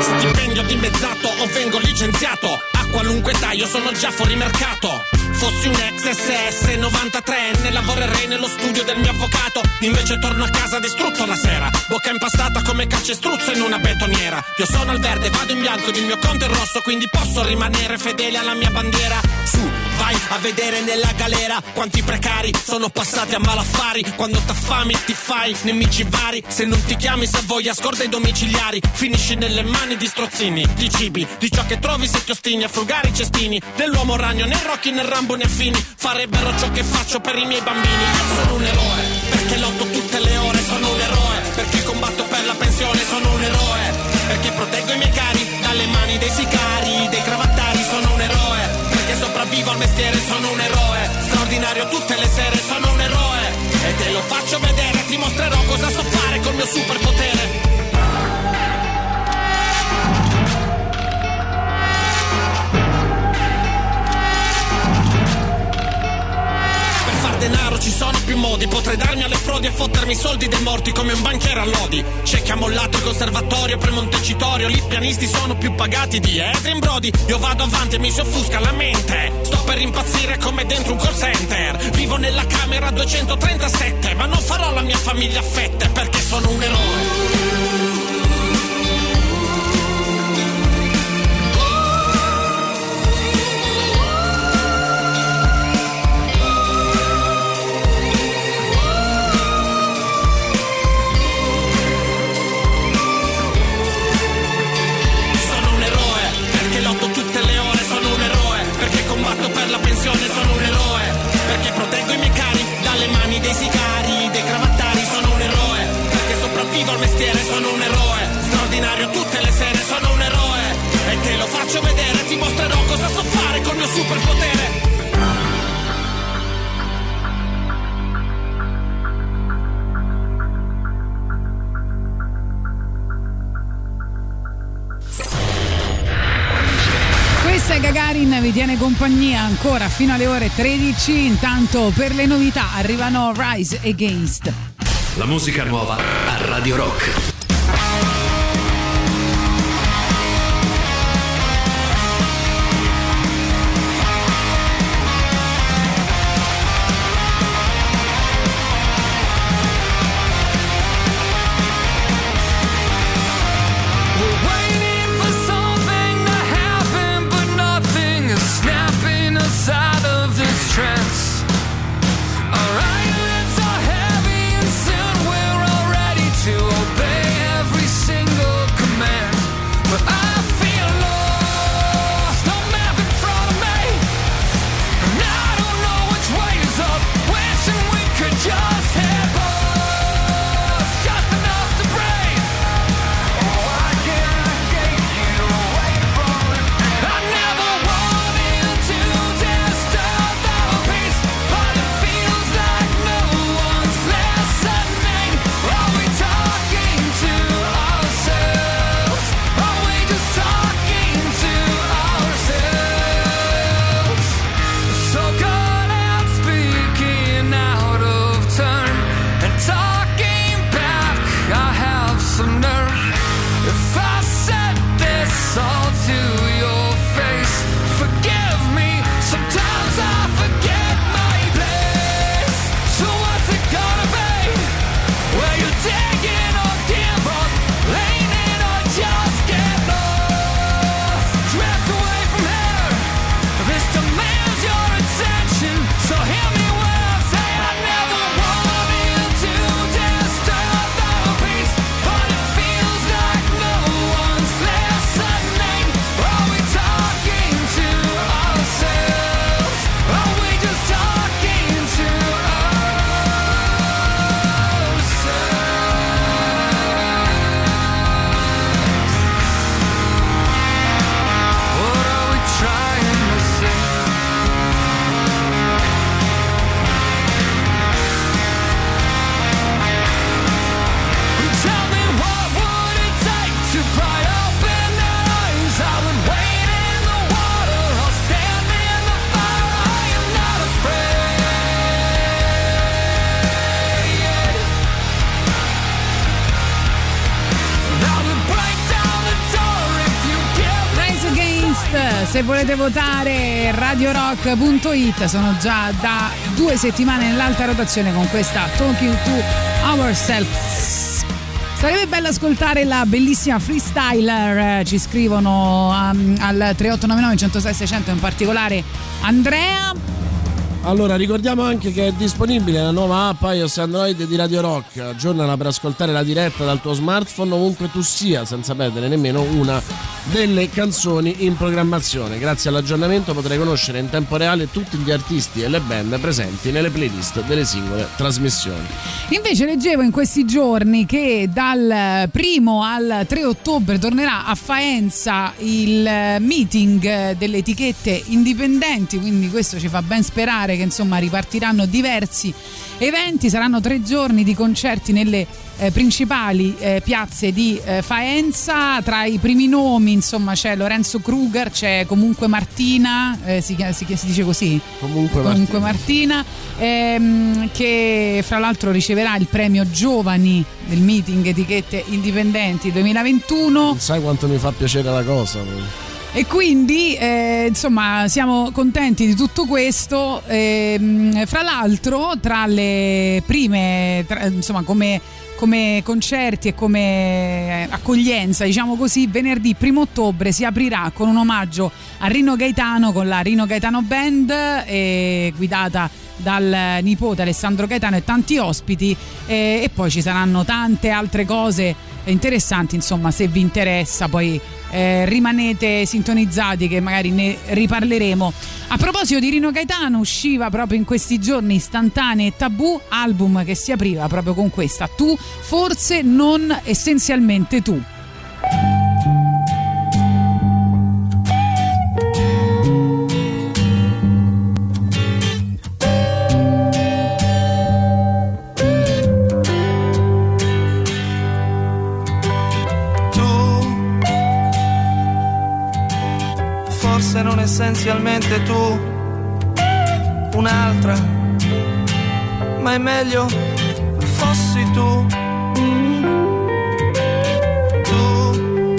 Stipendio dimezzato o vengo licenziato. A qualunque età io sono già fuori mercato. Fossi un ex SS 93enne Lavorerei nello studio del mio avvocato. Invece torno a casa distrutto la sera. Bocca impastata come calcestruzzo in una betoniera. Io sono al verde, vado in bianco ed il mio conto è rosso Quindi posso rimanere fedele alla mia bandiera. Su, vai a vedere nella galera Quanti precari sono passati a malaffari. Quando t'affami ti fai nemici vari. Se non ti chiami se voglia scorda i domiciliari. Finisci nelle mani di strozzini Di cibi, di ciò che trovi se ti ostini A frugare i cestini. Nell'uomo ragno, né Rocky né Rambo né Fini. Farebbero ciò che faccio per i miei bambini. Io sono un eroe Perché lotto tutte le ore. Sono un eroe Perché combatto per la pensione. Sono un eroe Perché proteggo i miei cari Dalle mani dei sicari Dei eroe Sopravvivo al mestiere Sono un eroe. Straordinario tutte le sere Sono un eroe. E te lo faccio vedere Ti mostrerò cosa so fare col mio superpotere Per denaro ci sono più modi. Potrei darmi alle frodi e fottermi i soldi dei morti Come un banchiere a lodi. C'è chi ha mollato il conservatorio per Montecitorio. Lì pianisti sono più pagati di Adrian Brody. Io vado avanti e mi si offusca la mente. Sto per impazzire come dentro un call center. Vivo nella camera 237 Ma non farò la mia famiglia a fette Perché sono un eroe mani dei sicari, dei cravattari, sono un eroe, perché sopravvivo al mestiere, sono un eroe, straordinario tutte le sere, sono un eroe, e te lo faccio vedere, ti mostrerò cosa so fare col mio superpotere. Vi tiene compagnia ancora fino alle ore 13. Intanto per le novità arrivano Rise Against. La musica nuova a Radio Rock. Se volete votare radiorock.it sono già da due settimane nell'alta rotazione con questa Talking to Ourselves. Sarebbe bello ascoltare la bellissima freestyler, eh, ci scrivono um, al 3899 106 600 in particolare Andrea. Allora, ricordiamo anche che è disponibile la nuova app iOS Android di Radio Rock. Aggiornala per ascoltare la diretta dal tuo smartphone ovunque tu sia, senza perdere nemmeno una delle canzoni in programmazione. Grazie all'aggiornamento potrai conoscere in tempo reale tutti gli artisti e le band presenti nelle playlist delle singole trasmissioni. Invece leggevo in questi giorni che dal primo al 3 ottobre tornerà a Faenza il meeting delle etichette indipendenti, quindi questo ci fa ben sperare che insomma ripartiranno diversi eventi, saranno tre giorni di concerti nelle eh, principali eh, piazze di eh, Faenza, tra i primi nomi insomma c'è Lorenzo Kruger, c'è comunque Martina, eh, si, si, si, dice così? Comunque, comunque Martina, ehm, che fra l'altro riceverà il premio Giovani del meeting etichette indipendenti 2021. Non sai quanto mi fa piacere la cosa. E quindi eh, insomma siamo contenti di tutto questo. Eh, fra l'altro, tra le prime, tra, insomma, come, come, concerti e come accoglienza, diciamo così, venerdì 1 ottobre si aprirà con un omaggio a Rino Gaetano con la Rino Gaetano Band, eh, guidata dal nipote Alessandro Gaetano e tanti ospiti eh, e poi ci saranno tante altre cose interessanti insomma se vi interessa poi eh, rimanete sintonizzati che magari ne riparleremo. A proposito di Rino Gaetano usciva proprio in questi giorni istantanee tabù album che si apriva proprio con questa. Tu forse non essenzialmente tu essenzialmente tu, un'altra, ma è meglio fossi tu. Tu,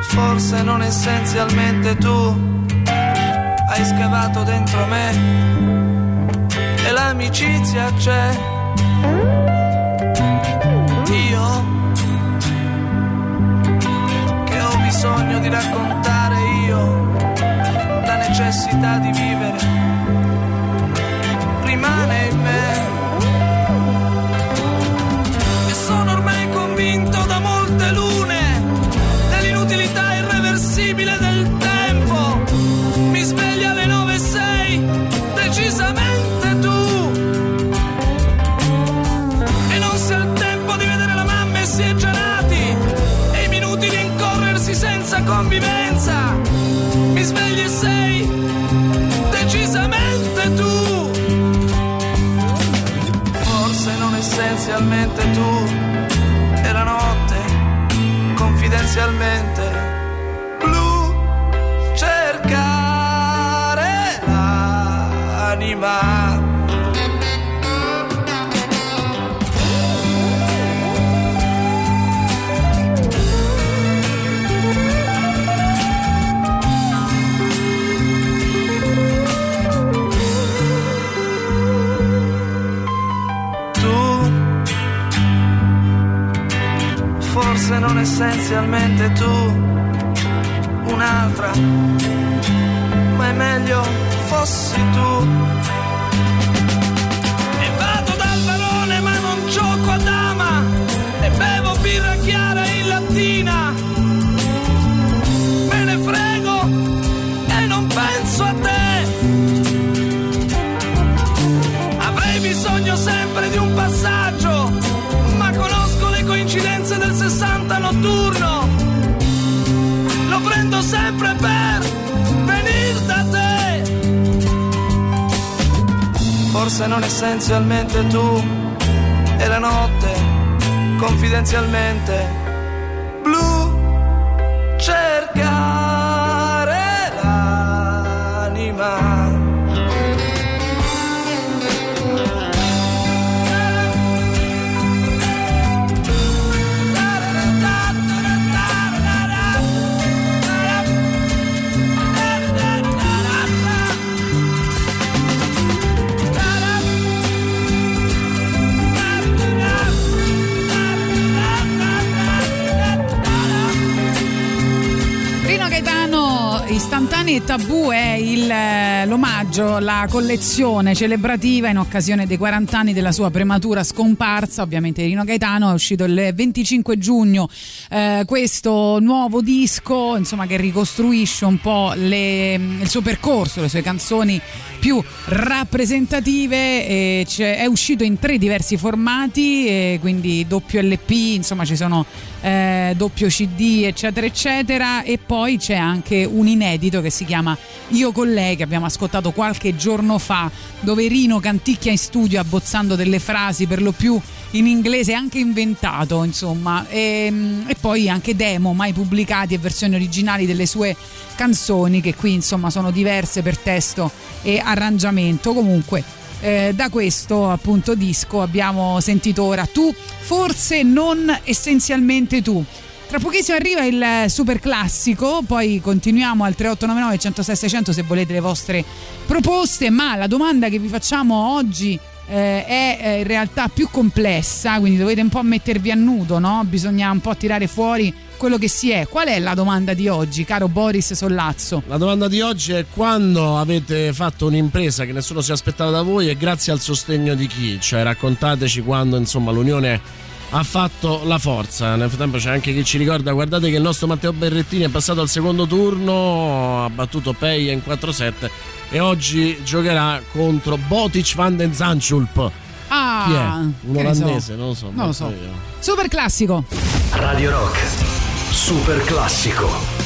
forse non essenzialmente tu, hai scavato dentro me e l'amicizia c'è. Io che ho bisogno di raccontare necessità di vivere rimane in me. E sono ormai convinto da molte lune dell'inutilità irreversibile del tempo. Mi sveglia alle 9 e 6 decisamente tu. E non si ha il tempo di vedere la mamma e si è già nati e i minuti di incorrersi senza convivenza confidenzialmente essenzialmente tu un'altra. Ma è meglio fossi tu Forse non essenzialmente tu. E la notte, confidenzialmente, Tabù è il, eh, l'omaggio, la collezione celebrativa in occasione dei 40 anni della sua prematura scomparsa, ovviamente Rino Gaetano, è uscito il 25 giugno eh, questo nuovo disco, insomma che ricostruisce un po' le, il suo percorso, le sue canzoni più rappresentative, è uscito in tre diversi formati, quindi doppio LP, insomma ci sono eh, doppio CD eccetera eccetera. E poi c'è anche un inedito che si chiama Io con lei che abbiamo ascoltato qualche giorno fa dove Rino canticchia in studio abbozzando delle frasi per lo più in inglese anche inventato insomma e, e poi anche demo mai pubblicati e versioni originali delle sue canzoni che qui insomma sono diverse per testo e arrangiamento comunque eh, da questo appunto disco abbiamo sentito ora tu, forse non essenzialmente tu. Tra pochissimo arriva il super classico, poi continuiamo al 3899 106 600 se volete le vostre proposte, ma la domanda che vi facciamo oggi eh, è eh, in realtà più complessa, quindi dovete un po' mettervi a nudo, no? Bisogna un po' tirare fuori quello che si è. Qual è la domanda di oggi, caro Boris Sollazzo? La domanda di oggi è quando avete fatto un'impresa che nessuno si aspettava da voi e grazie al sostegno di chi? Cioè raccontateci quando insomma l'Unione ha fatto la forza. Nel frattempo c'è anche chi ci ricorda, guardate che il nostro Matteo Berrettini è passato al secondo turno, ha battuto Peia in 4-7 e oggi giocherà contro Botic van den Zanschulp. Ah, Chi è? Un ne so. olandese, non lo so. Non lo so. io. Super classico. Radio Rock. Super classico.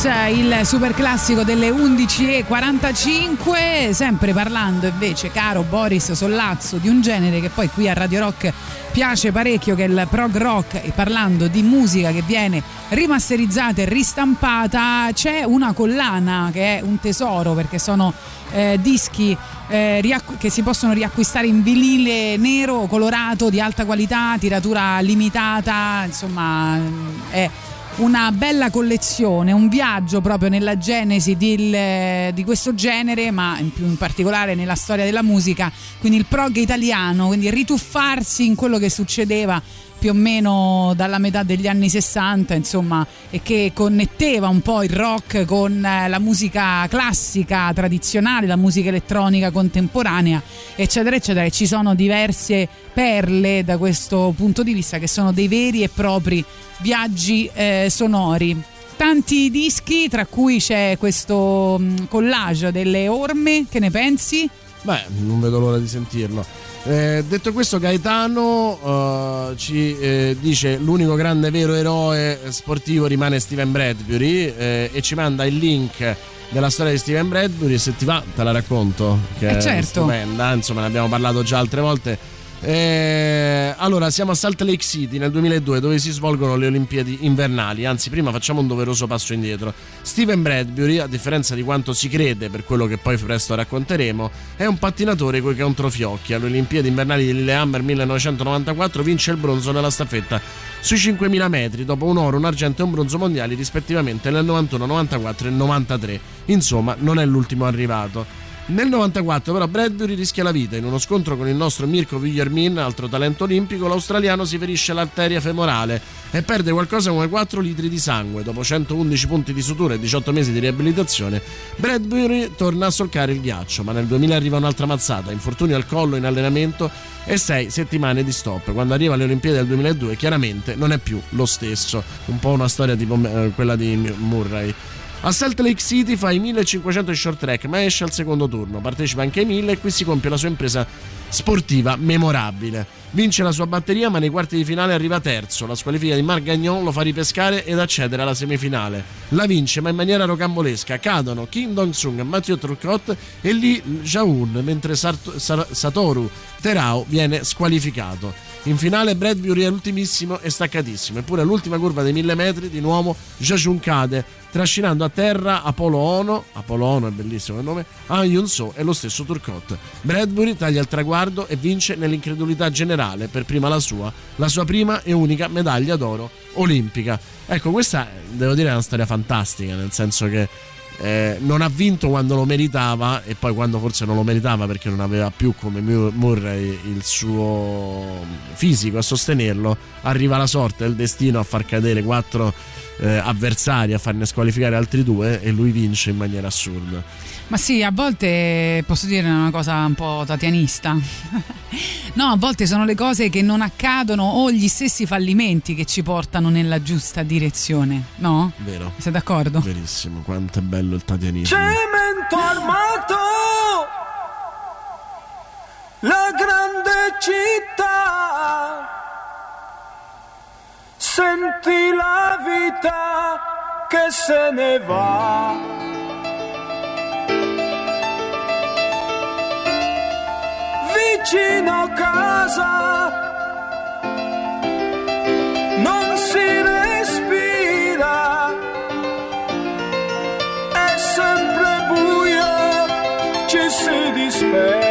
Pistols, il super classico delle 11.45, sempre parlando invece, caro Boris Sollazzo, di un genere che poi qui a Radio Rock piace parecchio, che è il prog rock, e parlando di musica che viene rimasterizzata e ristampata, c'è una collana che è un tesoro perché sono eh, dischi eh, riacqu- che si possono riacquistare in vinile nero colorato di alta qualità, tiratura limitata, insomma è una bella collezione, un viaggio proprio nella genesi di, di questo genere, ma in, più in particolare nella storia della musica, quindi il prog italiano, quindi rituffarsi in quello che succedeva più o meno dalla metà degli anni 60, insomma, e che connetteva un po' il rock con eh, la musica classica tradizionale, la musica elettronica contemporanea, eccetera, eccetera. E ci sono diverse perle da questo punto di vista che sono dei veri e propri viaggi eh, sonori. Tanti dischi, tra cui c'è questo mh, collage delle orme, che ne pensi? Beh, non vedo l'ora di sentirlo. Eh, detto questo, Gaetano uh, ci eh, dice l'unico grande vero eroe sportivo rimane Steven Bradbury eh, e ci manda il link della storia di Steven Bradbury. Se ti va, te la racconto. Che Eh, certo. è stupenda, insomma, ne abbiamo parlato già altre volte. Eh, allora, siamo a Salt Lake City nel 2002 dove si svolgono le Olimpiadi invernali. Anzi, prima facciamo un doveroso passo indietro. Steven Bradbury, a differenza di quanto si crede per quello che poi presto racconteremo, è un pattinatore coi controfiocchi. Alle Olimpiadi invernali di Lillehammer 1994 vince il bronzo nella staffetta sui 5.000 metri, dopo un oro, un argento e un bronzo mondiali rispettivamente nel 91, 94 e 93. Insomma, non è l'ultimo arrivato. Nel 94 però Bradbury rischia la vita in uno scontro con il nostro Mirko Villermin, altro talento olimpico, l'australiano si ferisce l'arteria femorale e perde qualcosa come 4 litri di sangue. Dopo 111 punti di sutura e 18 mesi di riabilitazione, Bradbury torna a solcare il ghiaccio, ma nel 2000 arriva un'altra mazzata, infortunio al collo in allenamento e 6 settimane di stop. Quando arriva alle Olimpiadi del 2002 chiaramente non è più lo stesso, un po' una storia tipo eh, quella di Murray. A Salt Lake City fa i 1500 short track, ma esce al secondo turno. Partecipa anche ai 1000 e qui si compie la sua impresa sportiva memorabile. Vince la sua batteria, ma nei quarti di finale arriva terzo. La squalifica di Marc Gagnon lo fa ripescare ed accedere alla semifinale. La vince, ma in maniera rocambolesca. Cadono Kim Dong-sung, Matteo Turcotte e Lee Jaun, mentre Sart- Sar- Satoru Terao viene squalificato. In finale Bradbury è l'ultimissimo e staccatissimo, eppure all'ultima curva dei 1000 metri di nuovo Jajun cade, trascinando a terra Apollo Ono, Apollo Ono è bellissimo il nome, Han Yun So e lo stesso Turcotte. Bradbury taglia il traguardo e vince nell'incredulità generale, per prima la sua, la sua prima e unica medaglia d'oro olimpica. Ecco, questa devo dire è una storia fantastica, nel senso che eh, non ha vinto quando lo meritava e poi quando forse non lo meritava perché non aveva più come Mu- Murray il suo fisico a sostenerlo, arriva la sorte, il destino a far cadere quattro eh, avversari, a farne squalificare altri due e lui vince in maniera assurda. Ma sì, a volte posso dire una cosa un po' tatianista. no, a volte sono le cose che non accadono o gli stessi fallimenti che ci portano nella giusta direzione, no? Vero. Sei d'accordo? Verissimo, quanto è bello il tatianismo. Cemento armato, la grande città. Senti la vita che se ne va. Vicino casa non si respira è sempre buio, ci si dispera.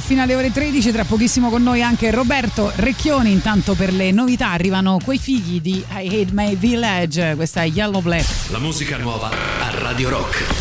linea fino alle ore 13, tra pochissimo con noi anche Roberto Recchioni. Intanto per le novità arrivano quei figli di I Hate My Village, questa è Yellow Black. La musica nuova a Radio Rock.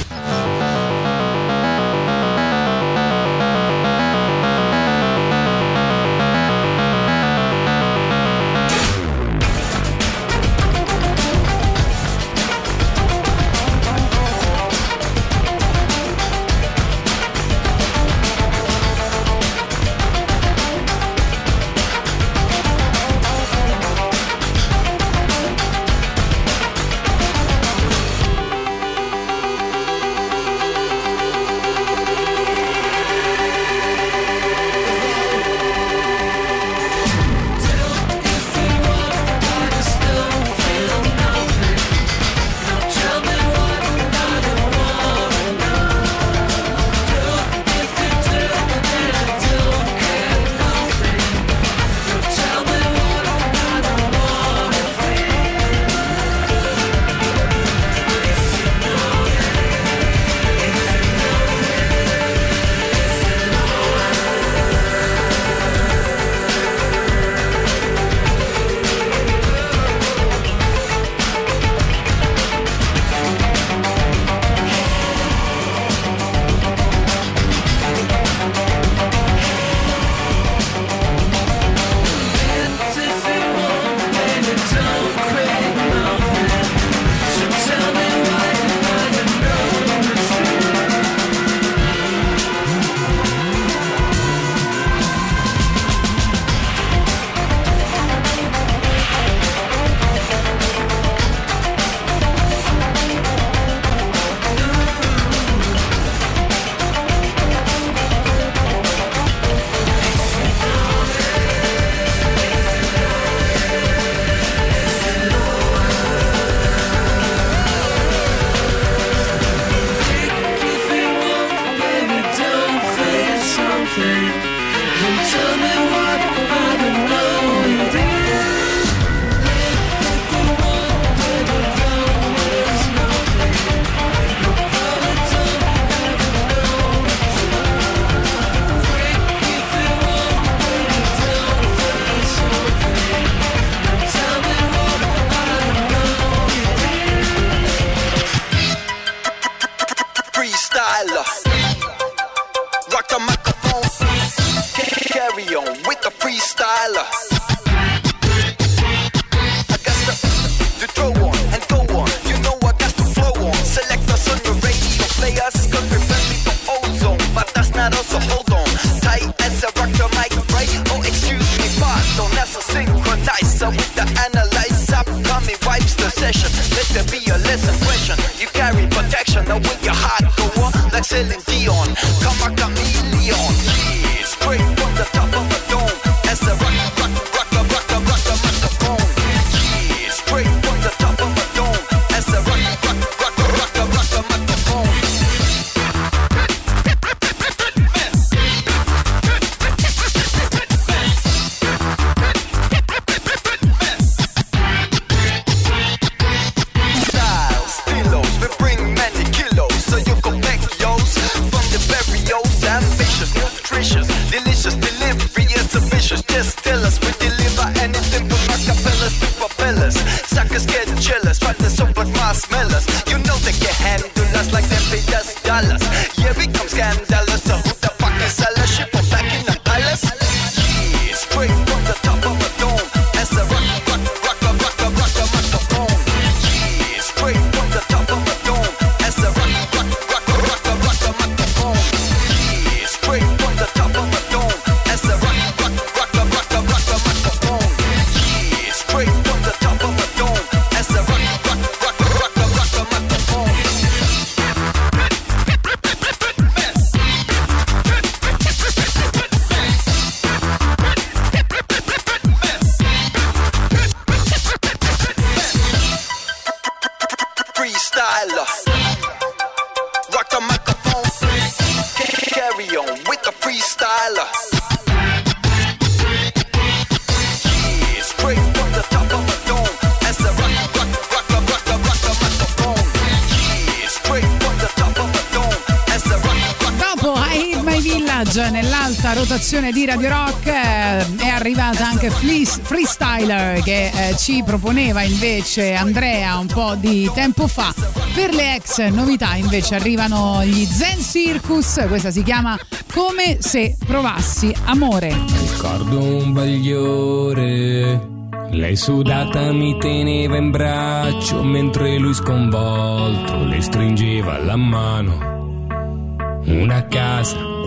Radio Rock eh, è arrivata anche Fleece- Freestyler che eh, ci proponeva invece Andrea un po' di tempo fa. Per le ex novità invece arrivano gli Zen Circus, questa si chiama Come se provassi amore. Ricordo un bagliore. Lei sudata mi teneva in braccio mentre lui sconvolto le stringeva la mano.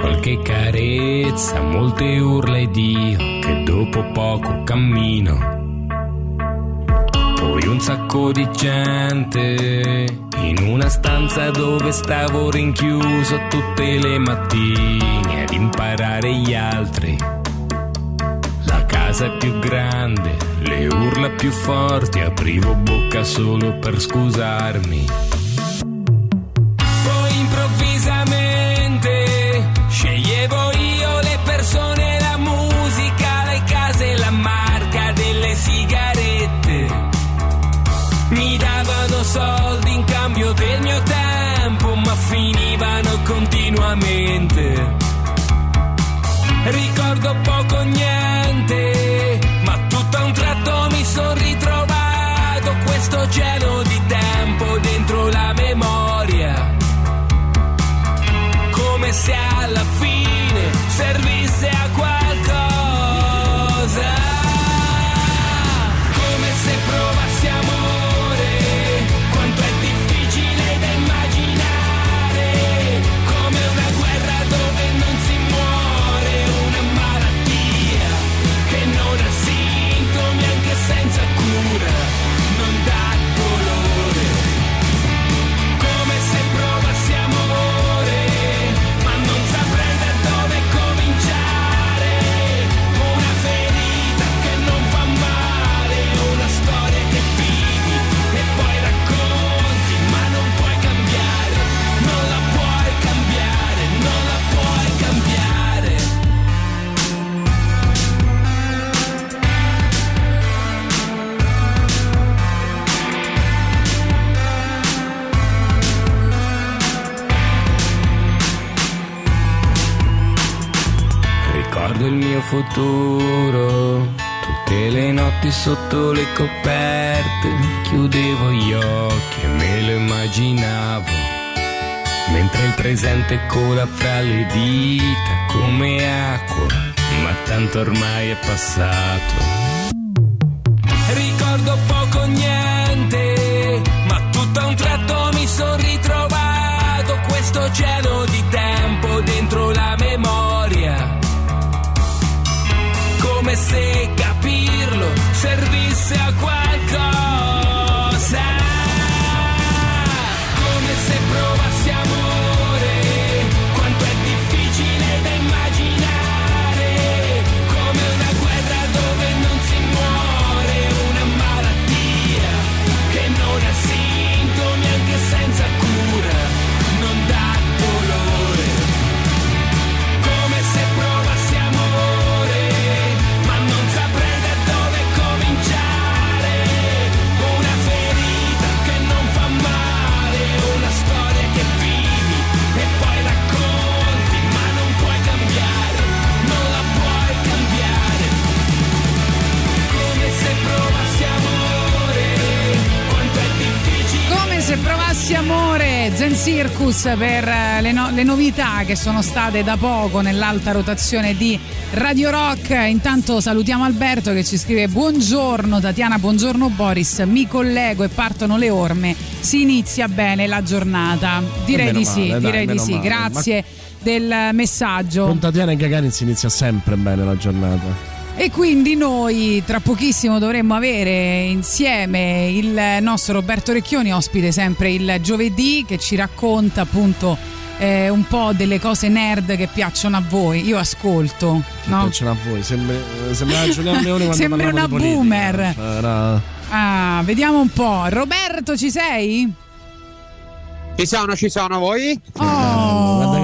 Qualche carezza, molte urla ed io che dopo poco cammino. Poi un sacco di gente in una stanza dove stavo rinchiuso tutte le mattine ad imparare gli altri. La casa più grande, le urla più forti, aprivo bocca solo per scusarmi. Futuro, tutte le notti sotto le coperte, chiudevo gli occhi e me lo immaginavo, mentre il presente cola fra le dita come acqua, ma tanto ormai è passato. Ricordo poco niente, ma tutto a un tratto mi sono ritrovato. Questo cielo di se capirlo servisse a qualcosa. Zen Circus per eh, le, no- le novità che sono state da poco nell'alta rotazione di Radio Rock. Intanto salutiamo Alberto che ci scrive buongiorno Tatiana, buongiorno Boris, mi collego e partono le orme, si inizia bene la giornata. Direi di sì, male, dai, direi di meno sì, male. grazie del messaggio. Con Tatiana e Gagarin si inizia sempre bene la giornata. E quindi noi tra pochissimo dovremmo avere insieme il nostro Roberto Recchioni, ospite sempre il giovedì, che ci racconta appunto eh, un po' delle cose nerd che piacciono a voi. Io ascolto, no? Piacciono a voi, sembra, sembra Giuliano Leone quando parlava una di politica. boomer. Era- Ah, vediamo un po'. Roberto, ci sei? Ci sono, ci sono voi? Oh, che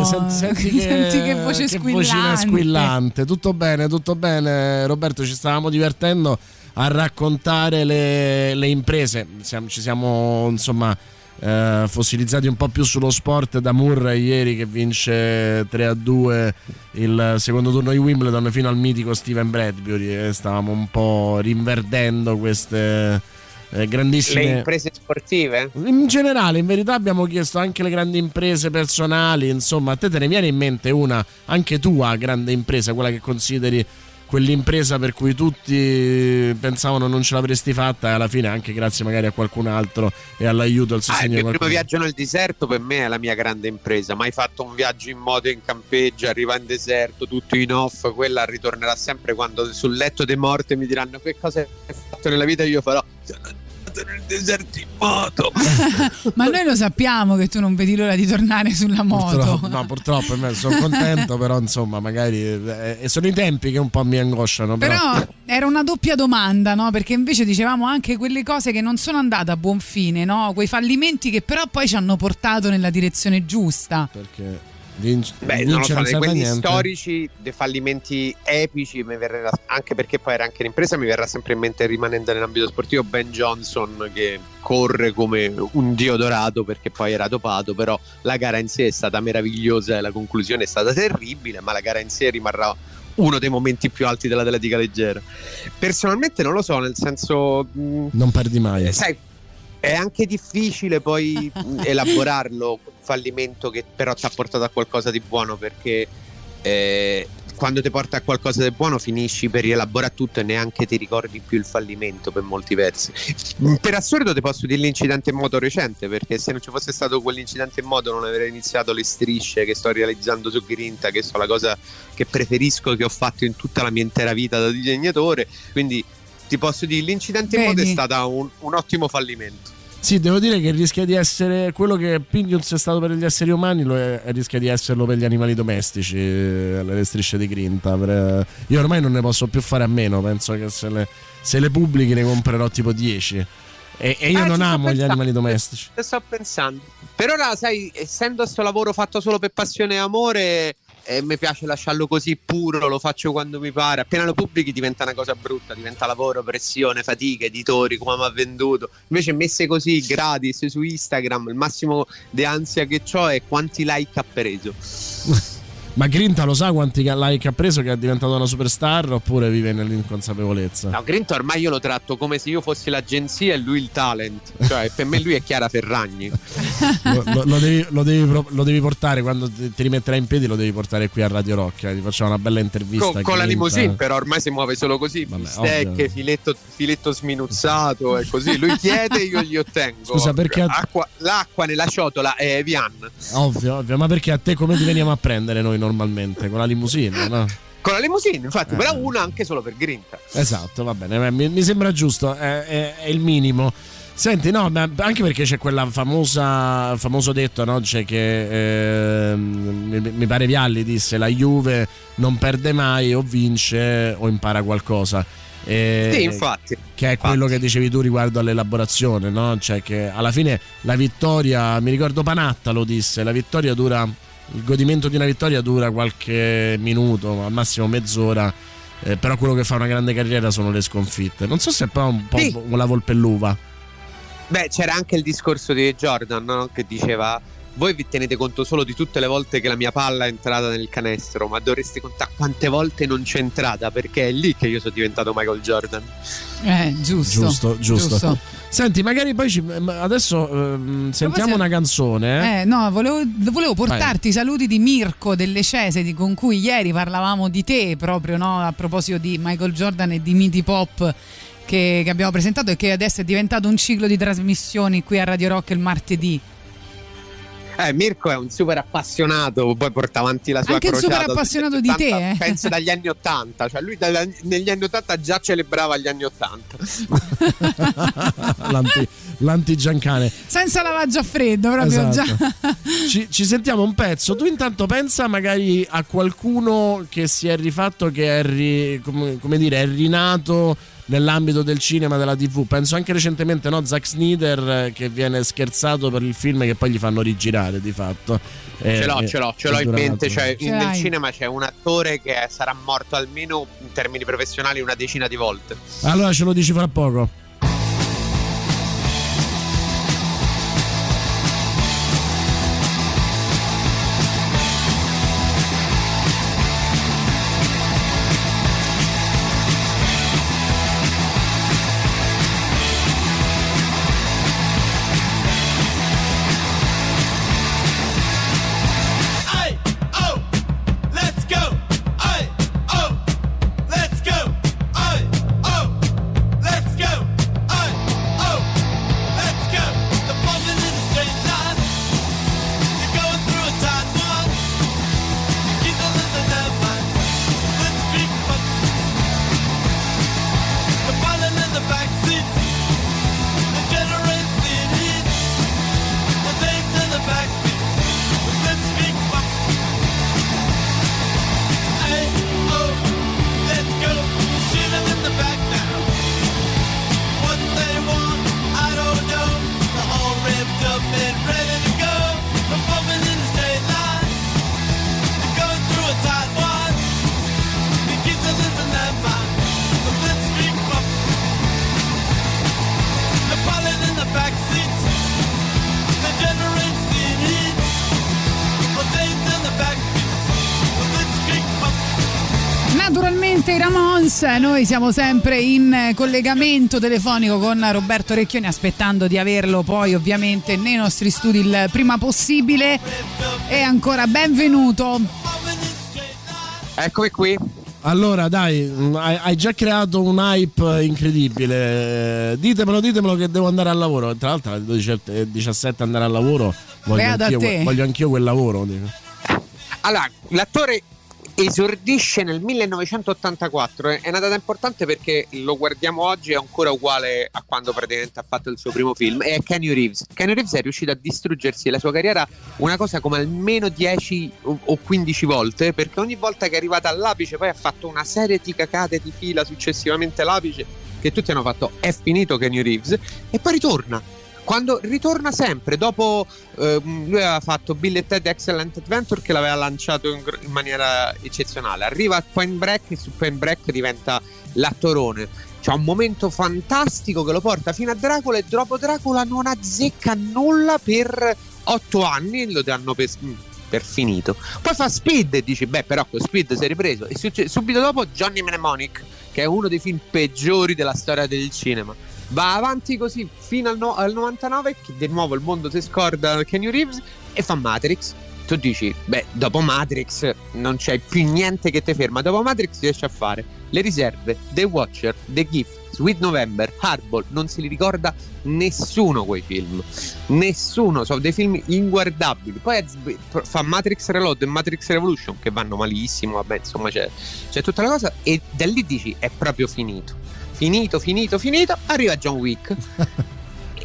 senti, senti che, Senti che voce vocina squillante. squillante. Tutto bene, tutto bene. Roberto, ci stavamo divertendo a raccontare le, le imprese. Ci siamo insomma eh, fossilizzati un po' più sullo sport da Murray ieri che vince 3-2 il secondo turno di Wimbledon fino al mitico Steven Bradbury e stavamo un po' rinverdendo queste eh, grandissime Le imprese sportive? in generale, in verità abbiamo chiesto anche le grandi imprese personali, insomma, a te te ne viene in mente una, anche tua grande impresa, quella che consideri quell'impresa per cui tutti pensavano non ce l'avresti fatta e alla fine anche grazie magari a qualcun altro e all'aiuto, al Ah, il sostegno mio primo qualcuno. viaggio nel deserto per me è la mia grande impresa. Mai fatto un viaggio in moto in campeggio, arriva in deserto, tutto in off. Quella ritornerà sempre quando sul letto dei morti mi diranno che cosa hai fatto nella vita. Io farò "Sono andato nel deserto in moto. Ma noi lo sappiamo che tu non vedi l'ora di tornare sulla moto. Purtroppo, no, purtroppo eh, sono contento, però insomma, magari eh, sono i tempi che un po' mi angosciano. Però, Però era una doppia domanda, no? Perché invece dicevamo anche quelle cose che non sono andate a buon fine, no? Quei fallimenti che però poi ci hanno portato nella direzione giusta. perché vinc- Beh, non lo so, a quelli niente. storici, dei fallimenti epici, mi verrà, anche perché poi era anche l'impresa, mi verrà sempre in mente rimanendo nell'ambito sportivo Ben Johnson che corre come un dio dorato perché poi era dopato, però la gara in sé è stata meravigliosa e la conclusione è stata terribile, ma la gara in sé rimarrà uno dei momenti più alti dell'atletica leggera. Personalmente non lo so, nel senso... mh, Non perdi mai. eh, sai, è anche difficile poi elaborarlo, fallimento che però ti ha portato a qualcosa di buono perché eh, quando ti porta a qualcosa di buono finisci per rielaborare tutto e neanche ti ricordi più il fallimento per molti versi. Per assurdo ti posso dire l'incidente in moto recente perché se non ci fosse stato quell'incidente in moto non avrei iniziato le strisce che sto realizzando su Grinta, che sono la cosa che preferisco che ho fatto in tutta la mia intera vita da disegnatore, quindi ti posso dire l'incidente in moto è Vedi? stato un, un ottimo fallimento. Sì, devo dire che rischia di essere quello che Pignons è stato per gli esseri umani, lo è- rischia di esserlo per gli animali domestici, eh, le strisce di grinta. Per- eh, io ormai non ne posso più fare a meno, penso che se le, se le pubblichi ne comprerò tipo 10. E, e io Ah, non amo gli pensando. animali domestici. Te sto pensando. Per ora, sai, essendo questo lavoro fatto solo per passione e amore, eh, mi piace lasciarlo così puro, lo faccio quando mi pare. Appena lo pubblichi diventa una cosa brutta, diventa lavoro, pressione, fatica, editori, come mi ha venduto. Invece messe così gratis su Instagram, il massimo di ansia che ho è quanti like ha preso. Ma Grinta lo sa quanti like ha preso che è diventato una superstar oppure vive nell'inconsapevolezza? No, Grint ormai io lo tratto come se io fossi l'agenzia e lui il talent. Cioè, per me lui è Chiara Ferragni. lo, lo- lo devi, lo devi lo devi portare quando ti, rimetterai in piedi, lo devi portare qui a Radio Rock. eh, Ti facciamo una bella intervista. Con, con la Grinta. limousine, però ormai si muove solo così: bistecche, ovvio. filetto, filetto sminuzzato e così. Lui chiede e io gli ottengo. Scusa, perché- Acqua- l'acqua nella ciotola è Evian. Ovvio, ovvio, ma perché a te come ti veniamo a prendere noi normalmente? Con la limousine, no? Con la limousine, infatti, Eh. però una anche solo per Grinta. Esatto, va bene, eh, mi, mi sembra giusto, è, è- è il minimo. Senti, no, ma anche perché c'è quella famosa famoso detto, no? C'è che ehm, mi, mi pare Vialli disse la Juve non perde mai o vince o impara qualcosa. E- Sì, infatti. Che è quello che dicevi tu riguardo all'elaborazione, no? Cioè che alla fine la vittoria, mi ricordo Panatta lo disse, la vittoria dura, il godimento di una vittoria dura qualche minuto, al massimo mezz'ora, eh, però quello che fa una grande carriera sono le sconfitte. Non so se è poi un po' Sì. la volpelluva. Beh, c'era anche il discorso di Jordan no? che diceva: Voi vi tenete conto solo di tutte le volte che la mia palla è entrata nel canestro, ma dovreste contare quante volte non c'è entrata, perché è lì che io sono diventato Michael Jordan. Eh, giusto. Giusto, giusto. Senti, magari poi ci- adesso ehm, sentiamo se- una canzone. eh? Eh, no, volevo, volevo portarti i saluti di Mirko delle Cese di- con cui ieri parlavamo di te proprio no? a proposito di Michael Jordan e di Midi Pop che, che abbiamo presentato e che adesso è diventato un ciclo di trasmissioni qui a Radio Rock il martedì. Eh, Mirko è un super appassionato, poi porta avanti la sua Anche il crociata super dagli appassionato anni di te, 80, eh. Penso dagli anni 80, cioè lui dalla- negli anni 80 già celebrava gli anni 80. L'anti, l'antigiancane. Senza lavaggio a freddo, proprio Esatto. già. Ci, ci sentiamo un pezzo. Tu intanto pensa magari a qualcuno che si è rifatto, che è, ri- come, come dire, è rinato nell'ambito del cinema e della tv. Penso anche recentemente, no? Zack Snyder eh, che viene scherzato per il film che poi gli fanno rigirare di fatto. Eh, ce l'ho, eh, ce l'ho, ce l'ho in mente. Cioè, Ce in- nel cinema c'è un attore che sarà morto almeno in termini professionali una decina di volte. Allora ce lo dici fra poco. Noi siamo sempre in collegamento telefonico con Roberto Recchioni aspettando di averlo poi ovviamente nei nostri studi il prima possibile e ancora benvenuto. Eccomi qui. Allora, dai, mh, hai, già creato un hype incredibile. Ditemelo, ditemelo che devo andare al lavoro. Tra l'altro, alle 12 e 17 andare al lavoro. Voglio Beata anch'io, voglio anch'io quel lavoro. Allora, l'attore esordisce nel 1984, è una data importante perché lo guardiamo oggi è ancora uguale a quando praticamente ha fatto il suo primo film, è Kenny Reeves. Kenny Reeves è riuscito a distruggersi la sua carriera una cosa come almeno 10 o o 15 volte, perché ogni volta che è arrivata all'apice poi ha fatto una serie di cacate di fila successivamente l'apice che tutti hanno fatto è finito Kenny Reeves e poi ritorna. Quando ritorna sempre, dopo ehm, lui aveva fatto Bill e Ted Excellent Adventure che l'aveva lanciato in, in maniera eccezionale. Arriva a Point Break e su Point Break diventa l'attorone. C'è un momento fantastico che lo porta fino a Dracula e dopo Dracula non azzecca nulla per otto anni, lo danno per, per finito. Poi fa Speed e dici, beh però con Speed si è ripreso. E succe- subito dopo Johnny Mnemonic, che è uno dei film peggiori della storia del cinema. Va avanti così fino al, no- al 99, che di nuovo il mondo si scorda Kenny Reeves e fa Matrix. Tu dici, beh, dopo Matrix non c'è più niente che ti ferma. Dopo Matrix riesce a fare le riserve, The Watcher, The Gift, Sweet November, Hardball. Non se li ricorda nessuno quei film. Nessuno, sono dei film inguardabili. Poi fa Matrix Reload e Matrix Revolution che vanno malissimo, vabbè, insomma c'è, c'è tutta la cosa. E da lì dici, è proprio finito. Finito, finito, finito. Arriva John Wick.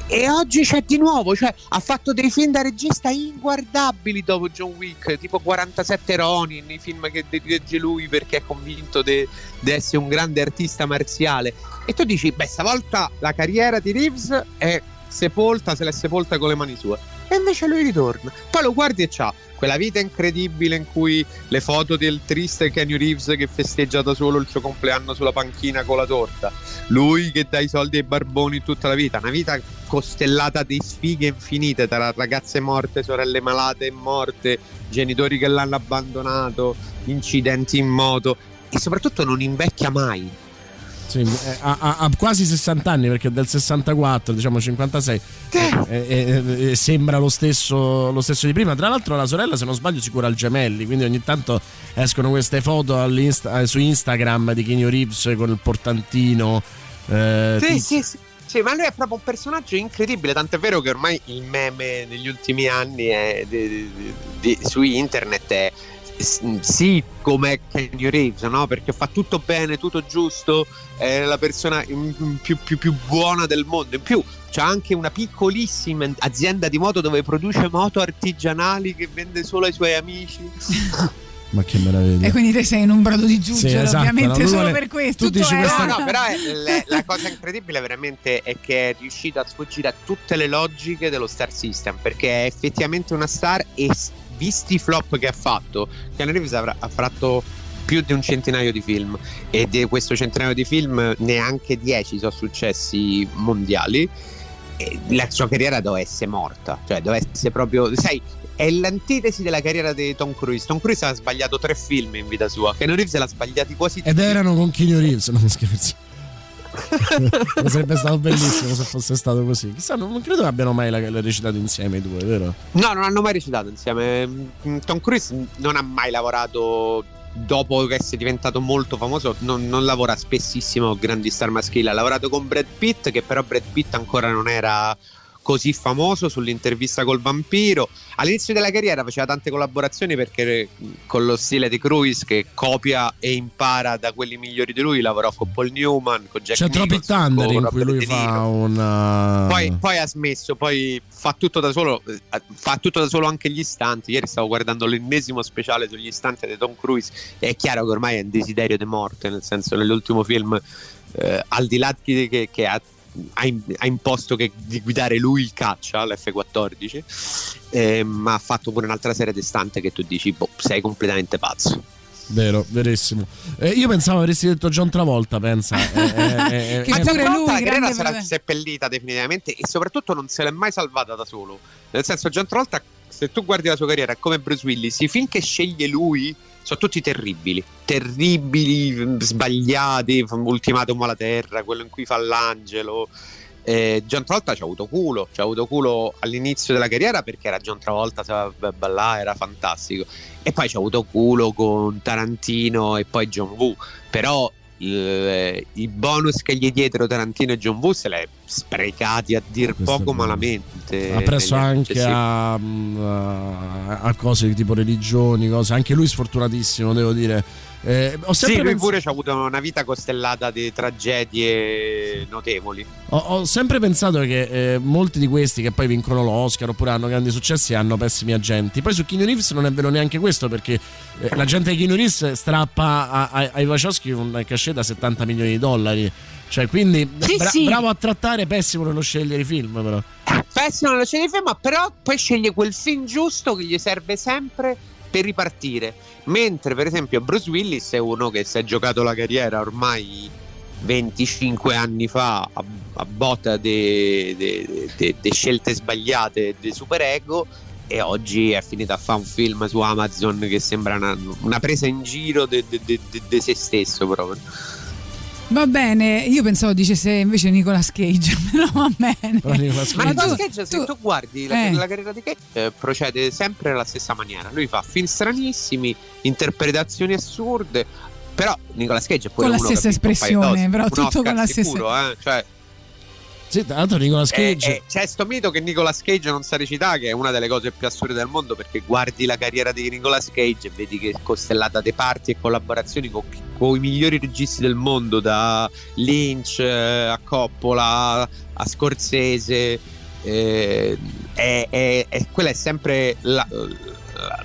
E oggi c'è di nuovo, cioè ha fatto dei film da regista inguardabili dopo John Wick, tipo 47 Ronin, i film che dirige lui perché è convinto di essere un grande artista marziale. E tu dici, beh, stavolta la carriera di Reeves è sepolta, se l'è sepolta con le mani sue. E invece lui ritorna. Poi lo guardi e c'ha quella vita incredibile in cui le foto del triste Kenny Reeves che festeggia da solo il suo compleanno sulla panchina con la torta. Lui che dà i soldi ai barboni tutta la vita. Una vita costellata di sfighe infinite tra ragazze morte, sorelle malate e morte, genitori che l'hanno abbandonato, incidenti in moto e soprattutto non invecchia mai. Sì, eh, ha, ha- ha quasi 60 anni perché del 64, diciamo 56. E, e- e sembra lo stesso, lo stesso di prima. Tra l'altro, la sorella, se non sbaglio, si cura al gemelli. Quindi ogni tanto escono queste foto eh, su Instagram di Kenny Reeves con il portantino. eh, Sì, sì, sì. Sì, ma lui è proprio un personaggio incredibile, tant'è vero che ormai il meme negli ultimi anni è- di- di- di- su internet è sì come Kenny Reeves, no? Perché fa tutto bene, tutto giusto, è la persona più, più- più buona del mondo. In più c'ha anche una piccolissima azienda di moto dove produce moto artigianali che vende solo ai suoi amici. Ma che meraviglia. E quindi te sei in un brodo di giuggiolo, Sì, esatto, ovviamente solo vuole- per questo. tu dici questa- No, no, però è- le- la cosa incredibile veramente è che è riuscito a sfuggire a tutte le logiche dello Star System perché è effettivamente una star e visti i flop che ha fatto, Keanu Reeves avrà, ha fatto più di un centinaio di film. E di questo centinaio di film neanche 10 sono successi mondiali. La sua carriera doveva essere morta, cioè doveva essere proprio, sai, è l'antitesi della carriera di Tom Cruise. Tom Cruise ha sbagliato tre film in vita sua, Keanu Reeves l'ha sbagliati quasi Ed erano con Keanu Reeves, non scherzo. Sarebbe stato bellissimo se fosse stato così. Chissà, non credo che abbiano mai recitato insieme i due, vero? No, non hanno mai recitato insieme. Mm, Tom Cruise non ha mai lavorato dopo che è diventato molto famoso. Non, non lavora spessissimo con grandi star maschili. Ha lavorato con Brad Pitt, che però Brad Pitt ancora non era così famoso sull'intervista col vampiro. All'inizio della carriera faceva tante collaborazioni perché mm, con lo stile di Cruise che copia e impara da quelli migliori di lui, lavorò con Paul Newman, con Jack C'è Nicholson, Thunder in cui lui fa un. Poi, poi ha smesso, poi fa tutto da solo, eh, fa tutto da solo anche gli istanti. Ieri stavo guardando l'ennesimo speciale sugli istanti di Tom Cruise e è chiaro che ormai è un desiderio di morte, nel senso nell'ultimo film, eh, al di là di che, che ha, ha im- ha imposto che- di guidare lui il caccia, l'F-14, eh, ma ha fatto pure un'altra serie di stante che tu dici, boh, sei completamente pazzo. Vero, verissimo. Eh, io pensavo avresti detto John Travolta, pensa. Eh, eh, eh, Ma eh, John Travolta la carriera sarà per- seppellita definitivamente e soprattutto non se l'è mai salvata da solo. Nel senso, John Travolta, se tu guardi la sua carriera, è come Bruce Willis, i film che sceglie lui sono tutti terribili, terribili, sbagliati, ultimatum alla terra, quello in cui fa l'angelo. Eh, John Travolta ci ha avuto culo, ci ha avuto culo all'inizio della carriera perché era John Travolta, sapeva era fantastico. E poi ci ha avuto culo con Tarantino e poi John Woo. Però il- i bonus che gli diedero Tarantino e John Woo se l'è sprecati a dir Questo poco malamente. ha preso anche a, mm, a- a cose tipo religioni, cose. Anche lui sfortunatissimo, devo dire. Eh, ho Sì, sempre lui pens- pure ci ha avuto una vita costellata di tragedie notevoli. Ho, ho sempre pensato che eh, molti di questi che poi vincono l'Oscar oppure hanno grandi successi hanno pessimi agenti. Poi su Keanu Reeves non è vero neanche questo perché eh, l'agente di Keanu Reeves strappa a- a- ai Wachowski un cachet da 70 milioni di dollari. Cioè, quindi Sì, bra- sì. bravo a trattare, pessimo nello scegliere i film, però. Pessimo nello scena di film, ma però poi sceglie quel film giusto che gli serve sempre per ripartire. Mentre, per esempio, Bruce Willis è uno che si è giocato la carriera ormai 25 anni fa a, a botta di scelte sbagliate di superego. E oggi è finito a fare un film su Amazon che sembra una, una presa in giro di se stesso proprio. Va bene, io pensavo dicesse invece Nicolas Cage, però va bene. Però Nicolas Ma Cage- Nicolas Cage, se tu guardi la, Eh. la carriera di Cage, eh, procede sempre alla stessa maniera. Lui fa film stranissimi, interpretazioni assurde. Però Nicolas Cage è pure Con la stessa espressione, però tutto Oscar con la stessa- sicuro, eh, cioè, Sì, tra l'altro Nicolas eh, Cage. eh, c'è sto mito che Nicolas Cage non sa recitare, che è una delle cose più assurde del mondo, perché guardi la carriera di Nicolas Cage e vedi che è costellata di parti e collaborazioni con, con i migliori registi del mondo, da Lynch eh, a Coppola a Scorsese. eh, è- è- è- quella è sempre la,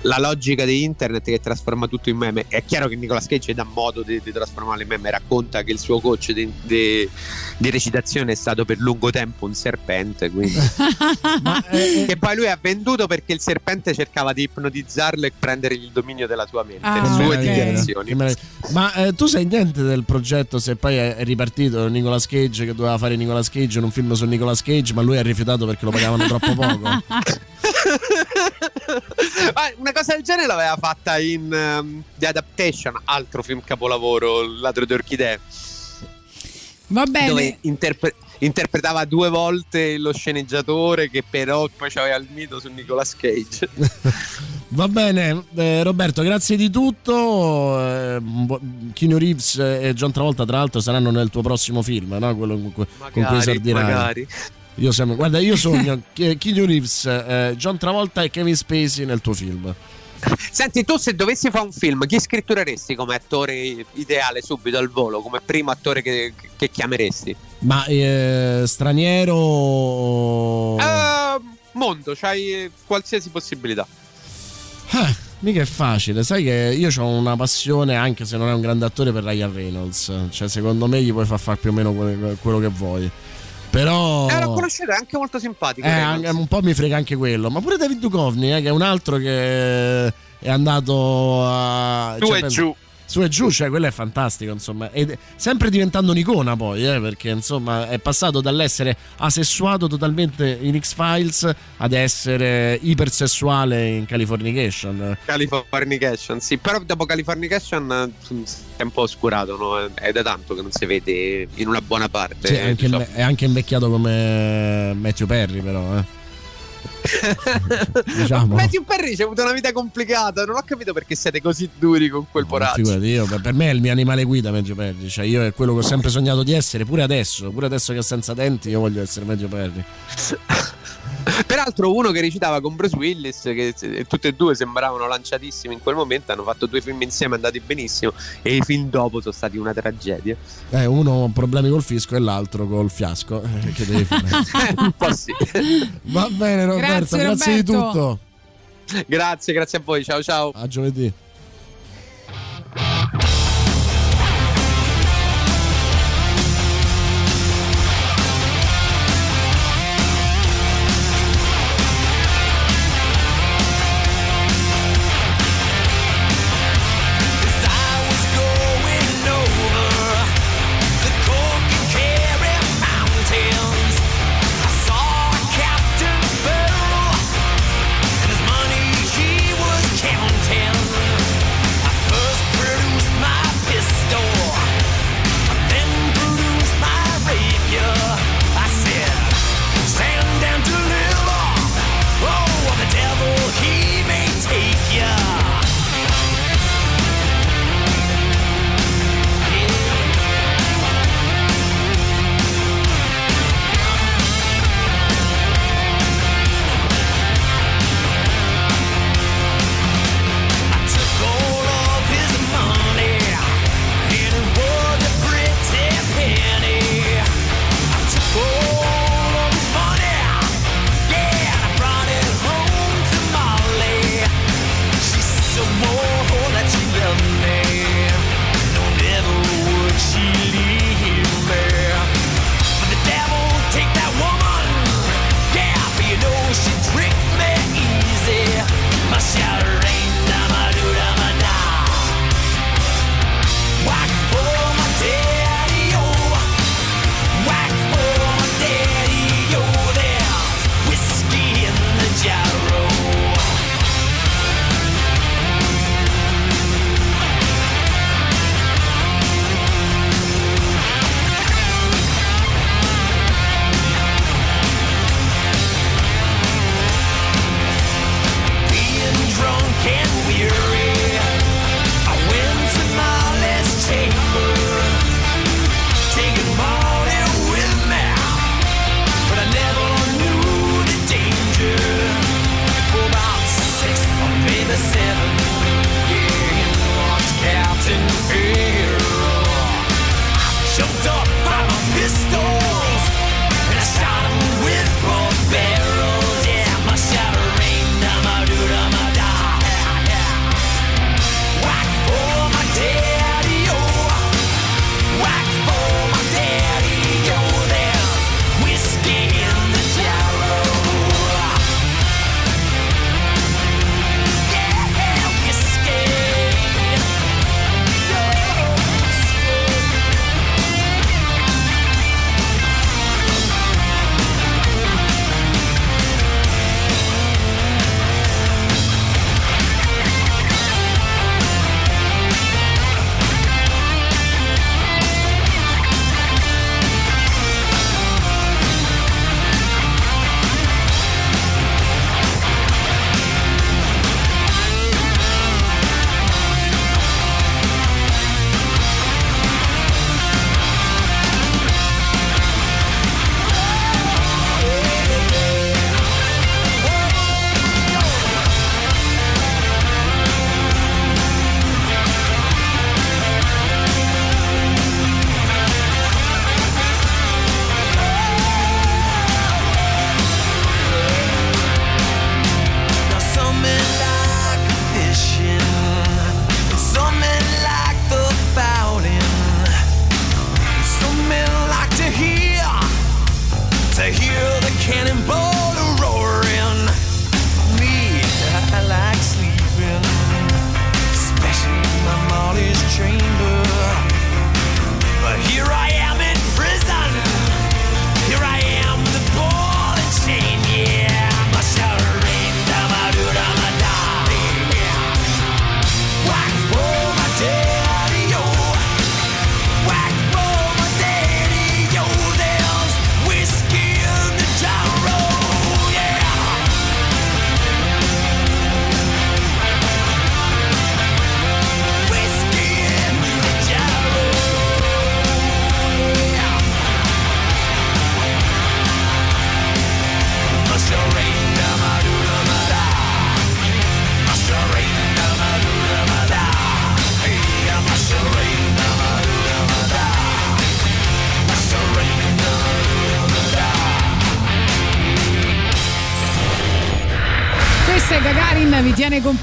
la logica di internet che trasforma tutto in meme. È chiaro che Nicolas Cage dà modo di, di trasformarlo in meme. Racconta che il suo coach di, di- di recitazione è stato per lungo tempo un serpente. Quindi. eh, che poi lui ha venduto perché il serpente cercava di ipnotizzarlo e prendergli il dominio della sua mente. Ah, le sue dichiarazioni. Ma eh, tu sai niente del progetto se poi è, è ripartito Nicolas Cage che doveva fare Nicolas Cage in un film su Nicolas Cage, ma lui ha rifiutato perché lo pagavano troppo poco. Ma una cosa del genere l'aveva fatta in ehm, The Adaptation, altro film capolavoro, ladro di orchidee. Va bene. dove interpre- interpretava due volte lo sceneggiatore che però poi aveva il mito su Nicolas Cage. Va bene, eh, Roberto, grazie di tutto. Eh, Keanu Reeves e John Travolta, tra l'altro, saranno nel tuo prossimo film, no? Quello con cui, con cui Magari, esordirai. magari. Io sem- guarda, io sogno Keanu Reeves, eh, John Travolta e Kevin Spacey nel tuo film. Senti, tu se dovessi fare un film, chi scrittureresti come attore ideale subito al volo, come primo attore che, che chiameresti? Ma eh, straniero. Eh, mondo, c'hai qualsiasi possibilità. Eh, mica è facile, sai che io ho una passione, anche se non è un grande attore, per Ryan Reynolds. Cioè, secondo me gli puoi far fare più o meno que- quello che vuoi. Però. Eh, l'ho conosciuto, è anche molto simpatico. Eh, un po' mi frega anche quello. Ma pure David Duchovny, eh, che è un altro che è andato a. Su e penso- giù. Su e giù, cioè quello è fantastico, insomma. Ed sempre diventando un'icona poi, eh, perché insomma è passato dall'essere asessuato totalmente in X-Files ad essere ipersessuale in Californication. Californication, sì, però dopo Californication eh, è un po' oscurato, no? È da tanto che non si vede in una buona parte. Sì, eh, è, anche, diciamo. è anche invecchiato come Matthew Perry, però. Eh. diciamo. Matthew Perry c'ha avuto una vita complicata, non ho capito perché siete così duri con quel poraggio. Figurati, io, per me è il mio animale guida Matthew Perry. Cioè, io è quello che ho sempre sognato di essere, pure adesso, pure adesso che è senza denti, io voglio essere Matthew Perry. Peraltro uno che recitava con Bruce Willis, che tutti e due sembravano lanciatissimi in quel momento, hanno fatto due film insieme andati benissimo e i film dopo sono stati una tragedia. Eh, uno ha problemi col fisco e l'altro col fiasco. Eh, che devi fare? un po' sì. Va bene, Roberto, Grazie, grazie, di tutto. grazie, grazie a voi, ciao ciao. A giovedì.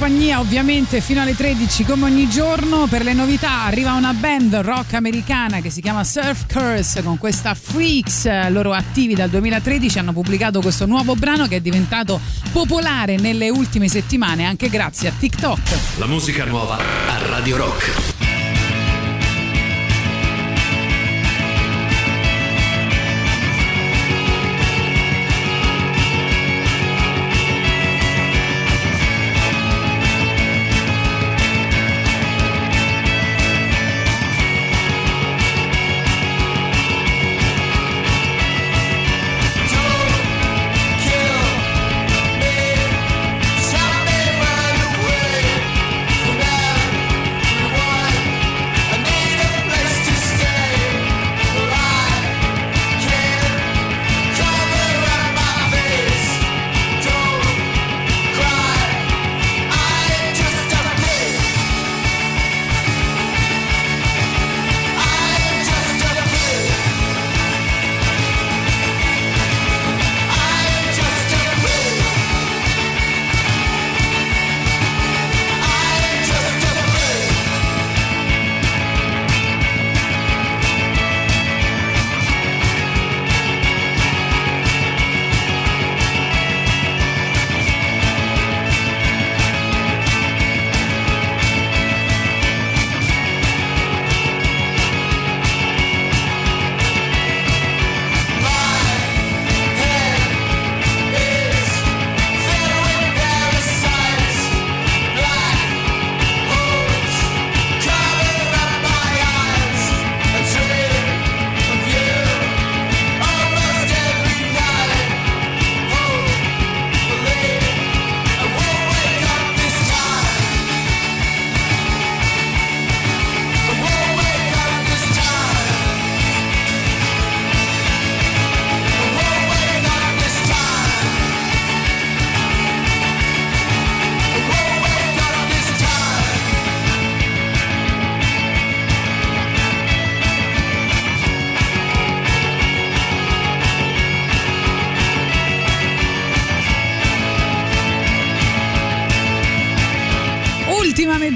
Compagnia ovviamente fino alle 13 come ogni giorno. Per le novità arriva una band rock americana che si chiama Surf Curse con questa Freaks. Loro attivi dal 2013 hanno pubblicato questo nuovo brano che è diventato popolare nelle ultime settimane anche grazie a TikTok. La musica nuova a Radio Rock.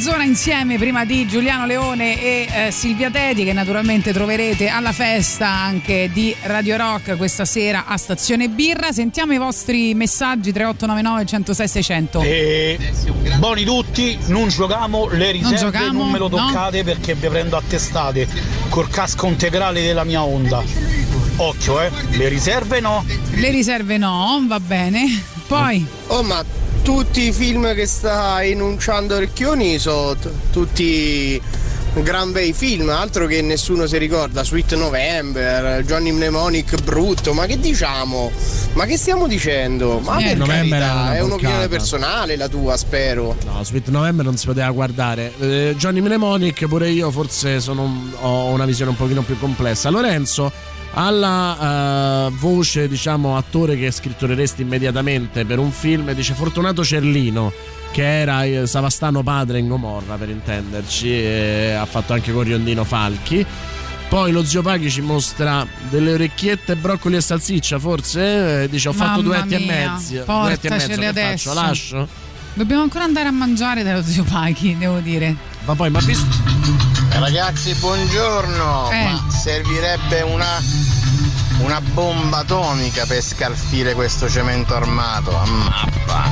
Mezz'ora insieme prima di Giuliano Leone e eh, Silvia Teti che naturalmente troverete alla festa anche di Radio Rock questa sera a Stazione Birra. Sentiamo i vostri messaggi 3899 106 600. E buoni tutti, non giochiamo le riserve, non, giochiamo, me lo no. toccate perché vi prendo a testate col casco integrale della mia onda. Occhio, eh, le riserve no. Le riserve no, va bene. Poi Oh, ma tutti i film che sta enunciando Recchioni sono t- tutti gran bei film, altro che nessuno si ricorda. Sweet November, Johnny Mnemonic brutto, ma che diciamo? Ma che stiamo dicendo? Ma Sweet per carità, è un'opinione personale la tua, spero. No, Sweet November non si poteva guardare. Eh, Johnny Mnemonic, pure io forse sono un- ho una visione un pochino più complessa. Lorenzo, alla eh, voce, diciamo, attore che scrittureresti immediatamente per un film, dice Fortunato Cerlino, che era eh, Savastano padre in Gomorra, per intenderci, e ha fatto anche con Riondino Falchi. Poi lo zio Paghi ci mostra delle orecchiette, broccoli e salsiccia, forse? Eh, dice ho fatto Mamma duetti e mia, mezzo. Duetti e mezzo, che adesso. faccio? Lascio? Dobbiamo ancora andare a mangiare dallo zio Paghi, devo dire. Ma poi, ma visto... Ragazzi, buongiorno. Eh. Ma servirebbe una, una bomba atomica per scalfire questo cemento armato. A mappa.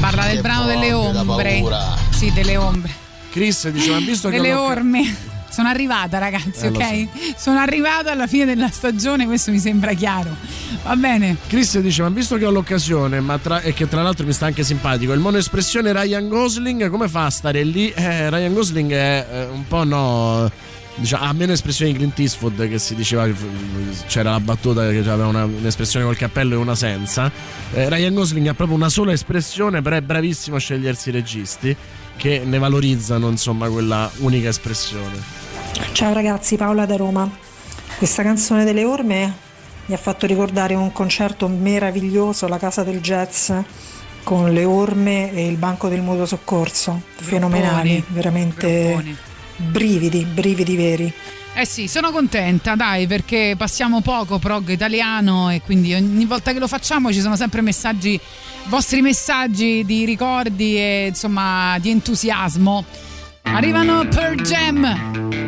Parla del Che brano delle ombre. paura. Sì, delle ombre. Chris dice ma visto che delle orme. Sono arrivata, ragazzi, Eh, ok? Sono arrivata alla fine della stagione, questo mi sembra chiaro. Va bene. Chris dice ma visto che ho l'occasione ma tra- e che tra l'altro mi sta anche simpatico il monoespressione Ryan Gosling come fa a stare lì eh, Ryan Gosling è eh, un po' no diciamo, ha meno espressioni di Clint Eastwood che si diceva che c'era la battuta che aveva una- un'espressione col cappello e una senza Eh, Ryan Gosling ha proprio una sola espressione però è bravissimo a scegliersi i registi che ne valorizzano insomma quella unica espressione Ciao ragazzi, Paola da Roma. Questa canzone delle orme mi ha fatto ricordare un concerto meraviglioso alla Casa del Jazz con le orme e il banco del mutuo soccorso. Fenomenali, veramente brividi, brividi veri. Eh sì, sono contenta, dai, perché passiamo poco prog italiano e quindi ogni volta che lo facciamo ci sono sempre messaggi, vostri messaggi di ricordi e insomma di entusiasmo. Arrivano per Jam.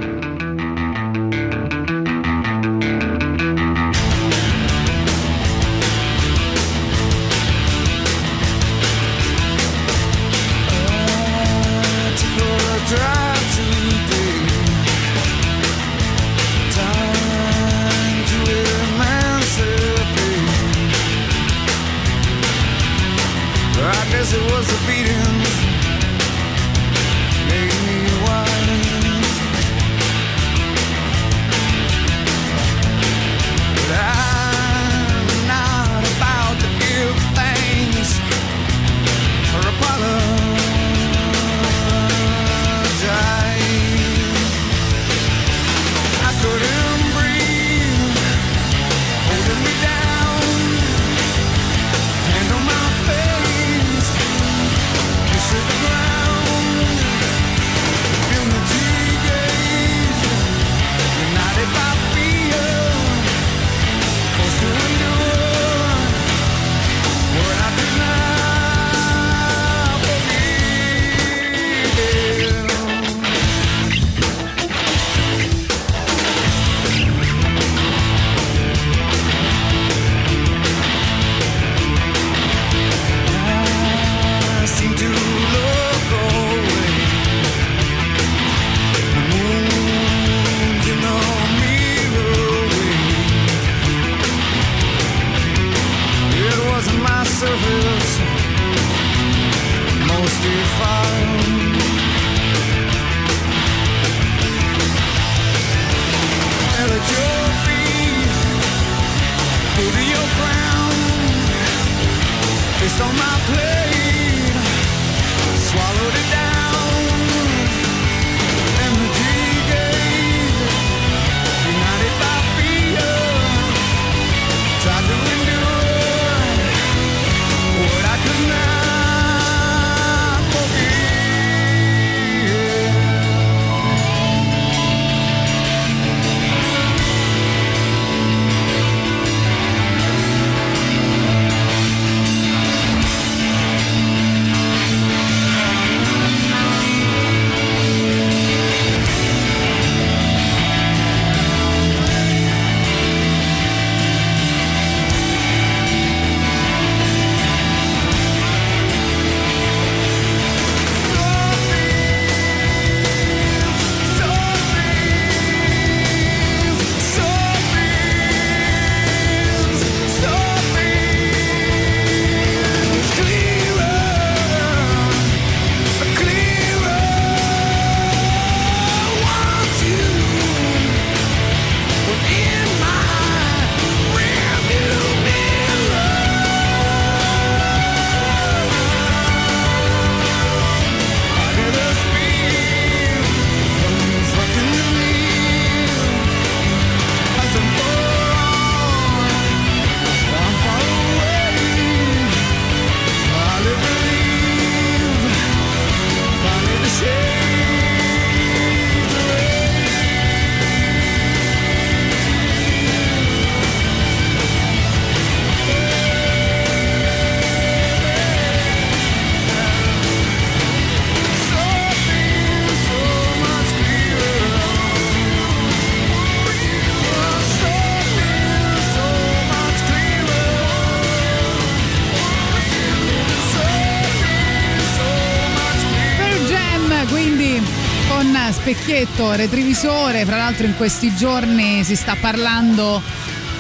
Specchietto, retrovisore, fra l'altro in questi giorni si sta parlando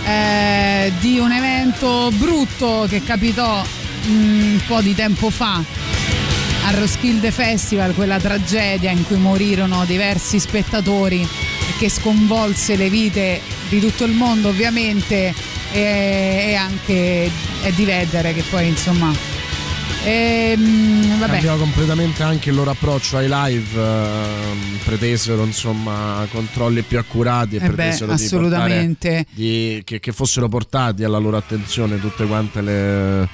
eh, di un evento brutto che capitò mm, un po' di tempo fa al Roskilde Festival, quella tragedia in cui morirono diversi spettatori che sconvolse le vite di tutto il mondo ovviamente e, e anche di Vedere che poi insomma ehm, vabbè. Cambiava completamente anche il loro approccio ai live, ehm, pretesero insomma controlli più accurati e Eh beh, pretesero di assolutamente. portare- di- che, che fossero portati alla loro attenzione tutte quante le,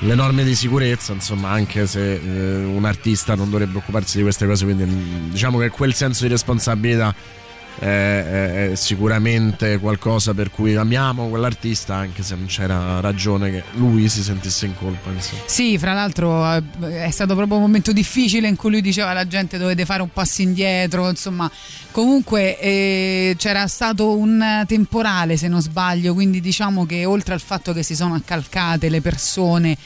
le norme di sicurezza, insomma, anche se eh, un artista non dovrebbe occuparsi di queste cose, quindi mm, diciamo che quel senso di responsabilità è, è sicuramente qualcosa per cui amiamo quell'artista anche se non c'era ragione che lui si sentisse in colpa insomma. Sì, fra l'altro eh, è stato proprio un momento difficile in cui lui diceva alla gente dovete fare un passo indietro, insomma, comunque eh, c'era stato un temporale se non sbaglio, quindi diciamo che oltre al fatto che si sono accalcate le persone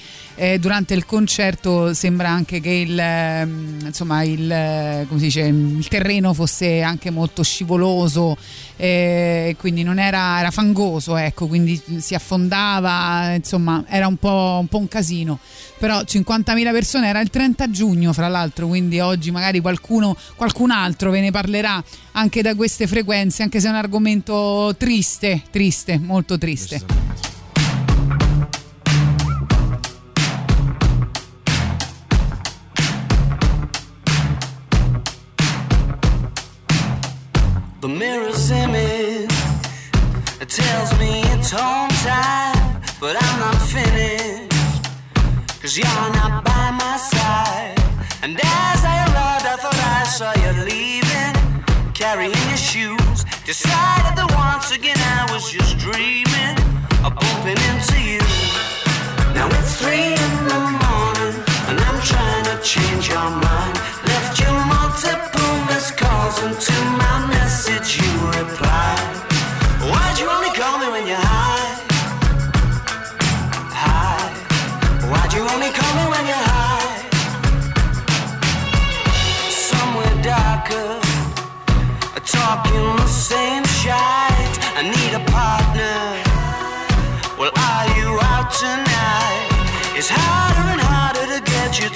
eh, durante il concerto sembra anche che il, ehm, insomma, il, eh, dice, il terreno fosse anche molto scivoloso, eh, quindi non era, era fangoso, ecco, quindi si affondava, insomma era un po', un po' un casino. Però 50.000 persone era il 30 giugno, fra l'altro, quindi oggi magari qualcuno, qualcun altro ve ne parlerà anche da queste frequenze, anche se è un argomento triste, triste, molto triste. Tells me it's home time, but I'm not finished. Cause you're not by my side. And as I arrived, I thought I saw you leaving, carrying your shoes. Decided that once again I was just dreaming of bumping into you. Now it's three in the morning, and I'm trying to change your mind. Left you multiple missed calls, and to my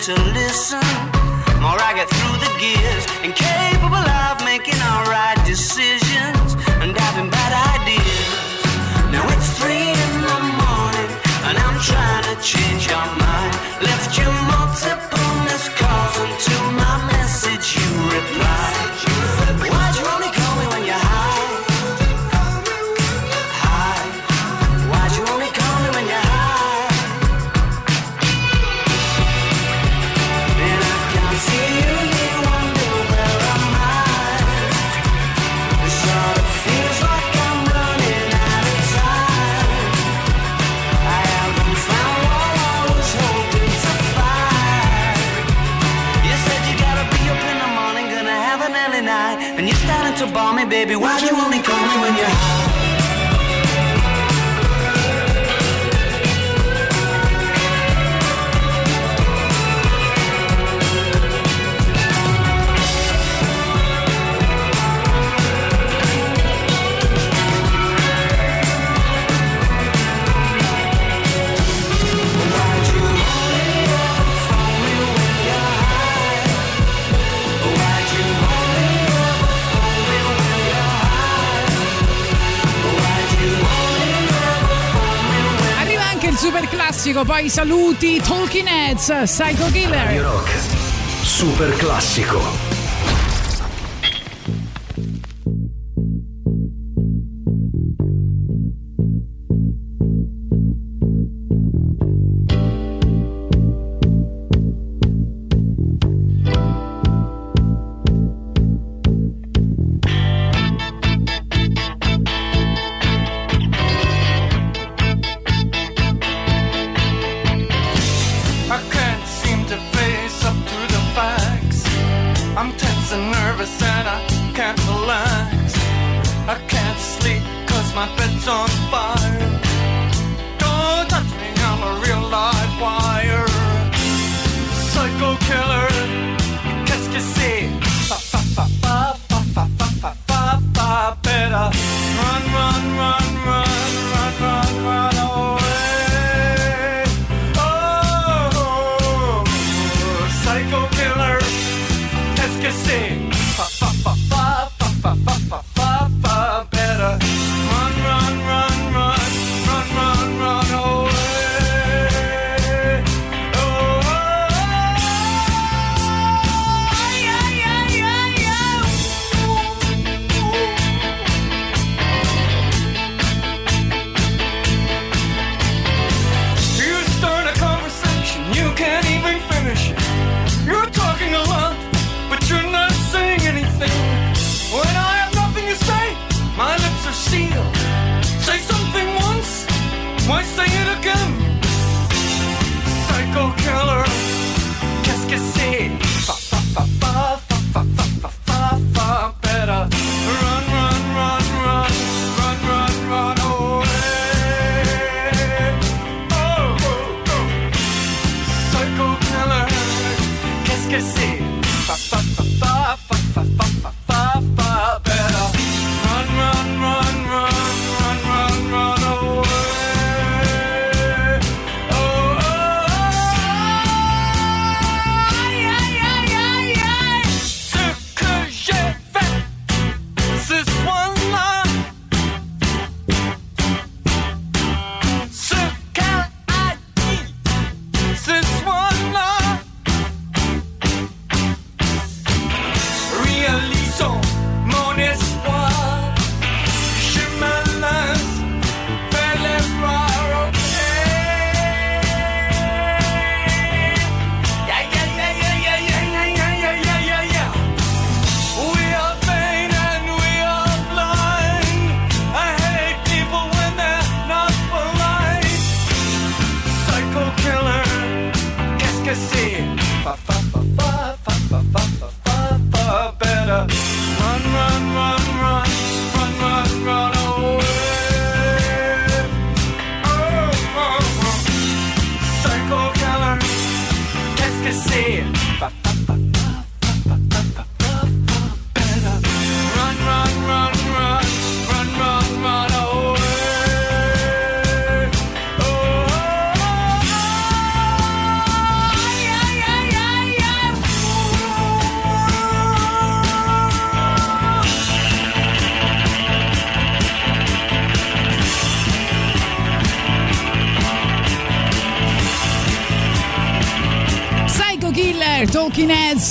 to listen. More I get through the gears, to bore me, baby. Why'd you only call me when you're high? Classico, poi saluti Talking Heads, Psycho Killer. Radio Rock. Super classico.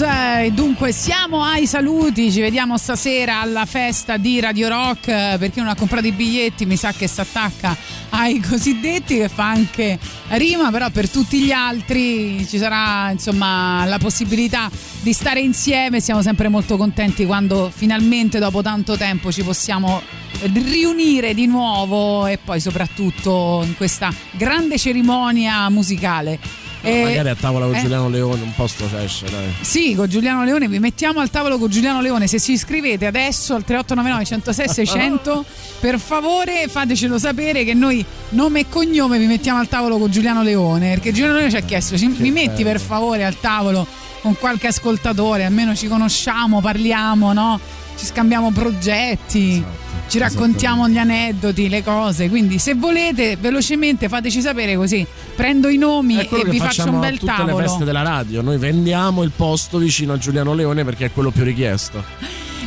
Dunque siamo ai saluti, ci vediamo stasera alla festa di Radio Rock, per chi non ha comprato i biglietti mi sa che si attacca ai cosiddetti che fa anche rima, però per tutti gli altri ci sarà insomma la possibilità di stare insieme, siamo sempre molto contenti quando finalmente dopo tanto tempo ci possiamo riunire di nuovo e poi soprattutto in questa grande cerimonia musicale. Eh, Magari a tavola con eh, Giuliano Leone un posto esce, dai. Sì, con Giuliano Leone, vi mettiamo al tavolo con Giuliano Leone. Se ci iscrivete adesso al 3899 106 600, per favore fatecelo sapere che noi, nome e cognome, vi mettiamo al tavolo con Giuliano Leone. Perché Giuliano Leone ci ha chiesto: ci- mi metti per favore al tavolo con qualche ascoltatore, almeno ci conosciamo, parliamo, no? Ci scambiamo progetti. Ci raccontiamo gli aneddoti, le cose. Quindi, se volete, velocemente fateci sapere così prendo i nomi e vi faccio un bel tutte tavolo. le feste della radio. Noi vendiamo il posto vicino a Giuliano Leone perché è quello più richiesto.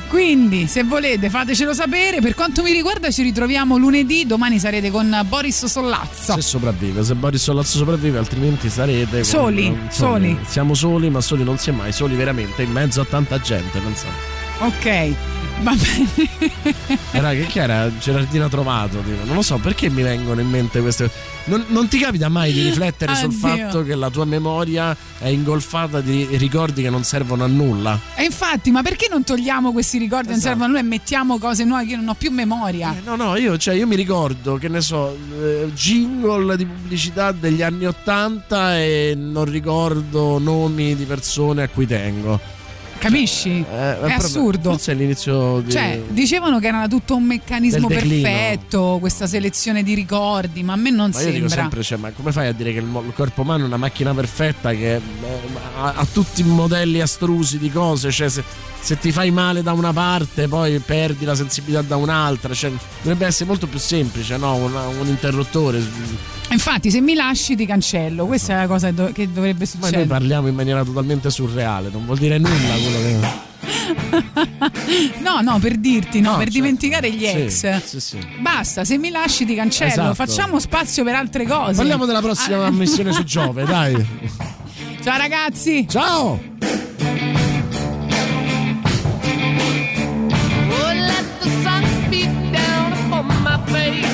Quindi, se volete, fatecelo sapere. Per quanto mi riguarda, ci ritroviamo lunedì. Domani sarete con Boris Sollazzo. Se sopravvive, se Boris Solazzo sopravvive, altrimenti sarete con- Soli, insomma, soli. Siamo soli, ma soli non si è mai, soli veramente, in mezzo a tanta gente, pensate. Ok, va bene. Era che chi era Gerardina Trovato? tipo, Non lo so perché mi vengono in mente queste non, non ti capita mai di riflettere sul Oddio. fatto che la tua memoria è ingolfata di ricordi che non servono a nulla? E infatti, ma perché non togliamo questi ricordi? Non Esatto. servono a noi e mettiamo cose nuove che io non ho più memoria. No, no, io, cioè, io mi ricordo, che ne so, eh, jingle di pubblicità degli anni Ottanta e non ricordo nomi di persone a cui tengo. Capisci? è proprio- assurdo. Forse è l'inizio di... Cioè, dicevano che era tutto un meccanismo perfetto, questa selezione di ricordi, ma a me non Ma io dico sembra. sempre, cioè, ma come fai a dire che il corpo umano è una macchina perfetta che eh, ha, ha tutti i modelli astrusi di cose? Cioè, se, se ti fai male da una parte, poi perdi la sensibilità da un'altra. Cioè, dovrebbe essere molto più semplice, no? Una- un interruttore. Infatti, se mi lasci ti cancello. Questa è la cosa che, dov- che dovrebbe Ma noi succedere. parliamo in maniera totalmente surreale, non vuol dire nulla quello che. No, no, per dirti, no, No, per certo. dimenticare gli Sì, ex. sì, sì. Basta, se mi lasci ti cancello. Esatto. Facciamo spazio per altre cose. Parliamo della prossima Ah. missione su Giove, dai. Ciao ragazzi. Ciao. place.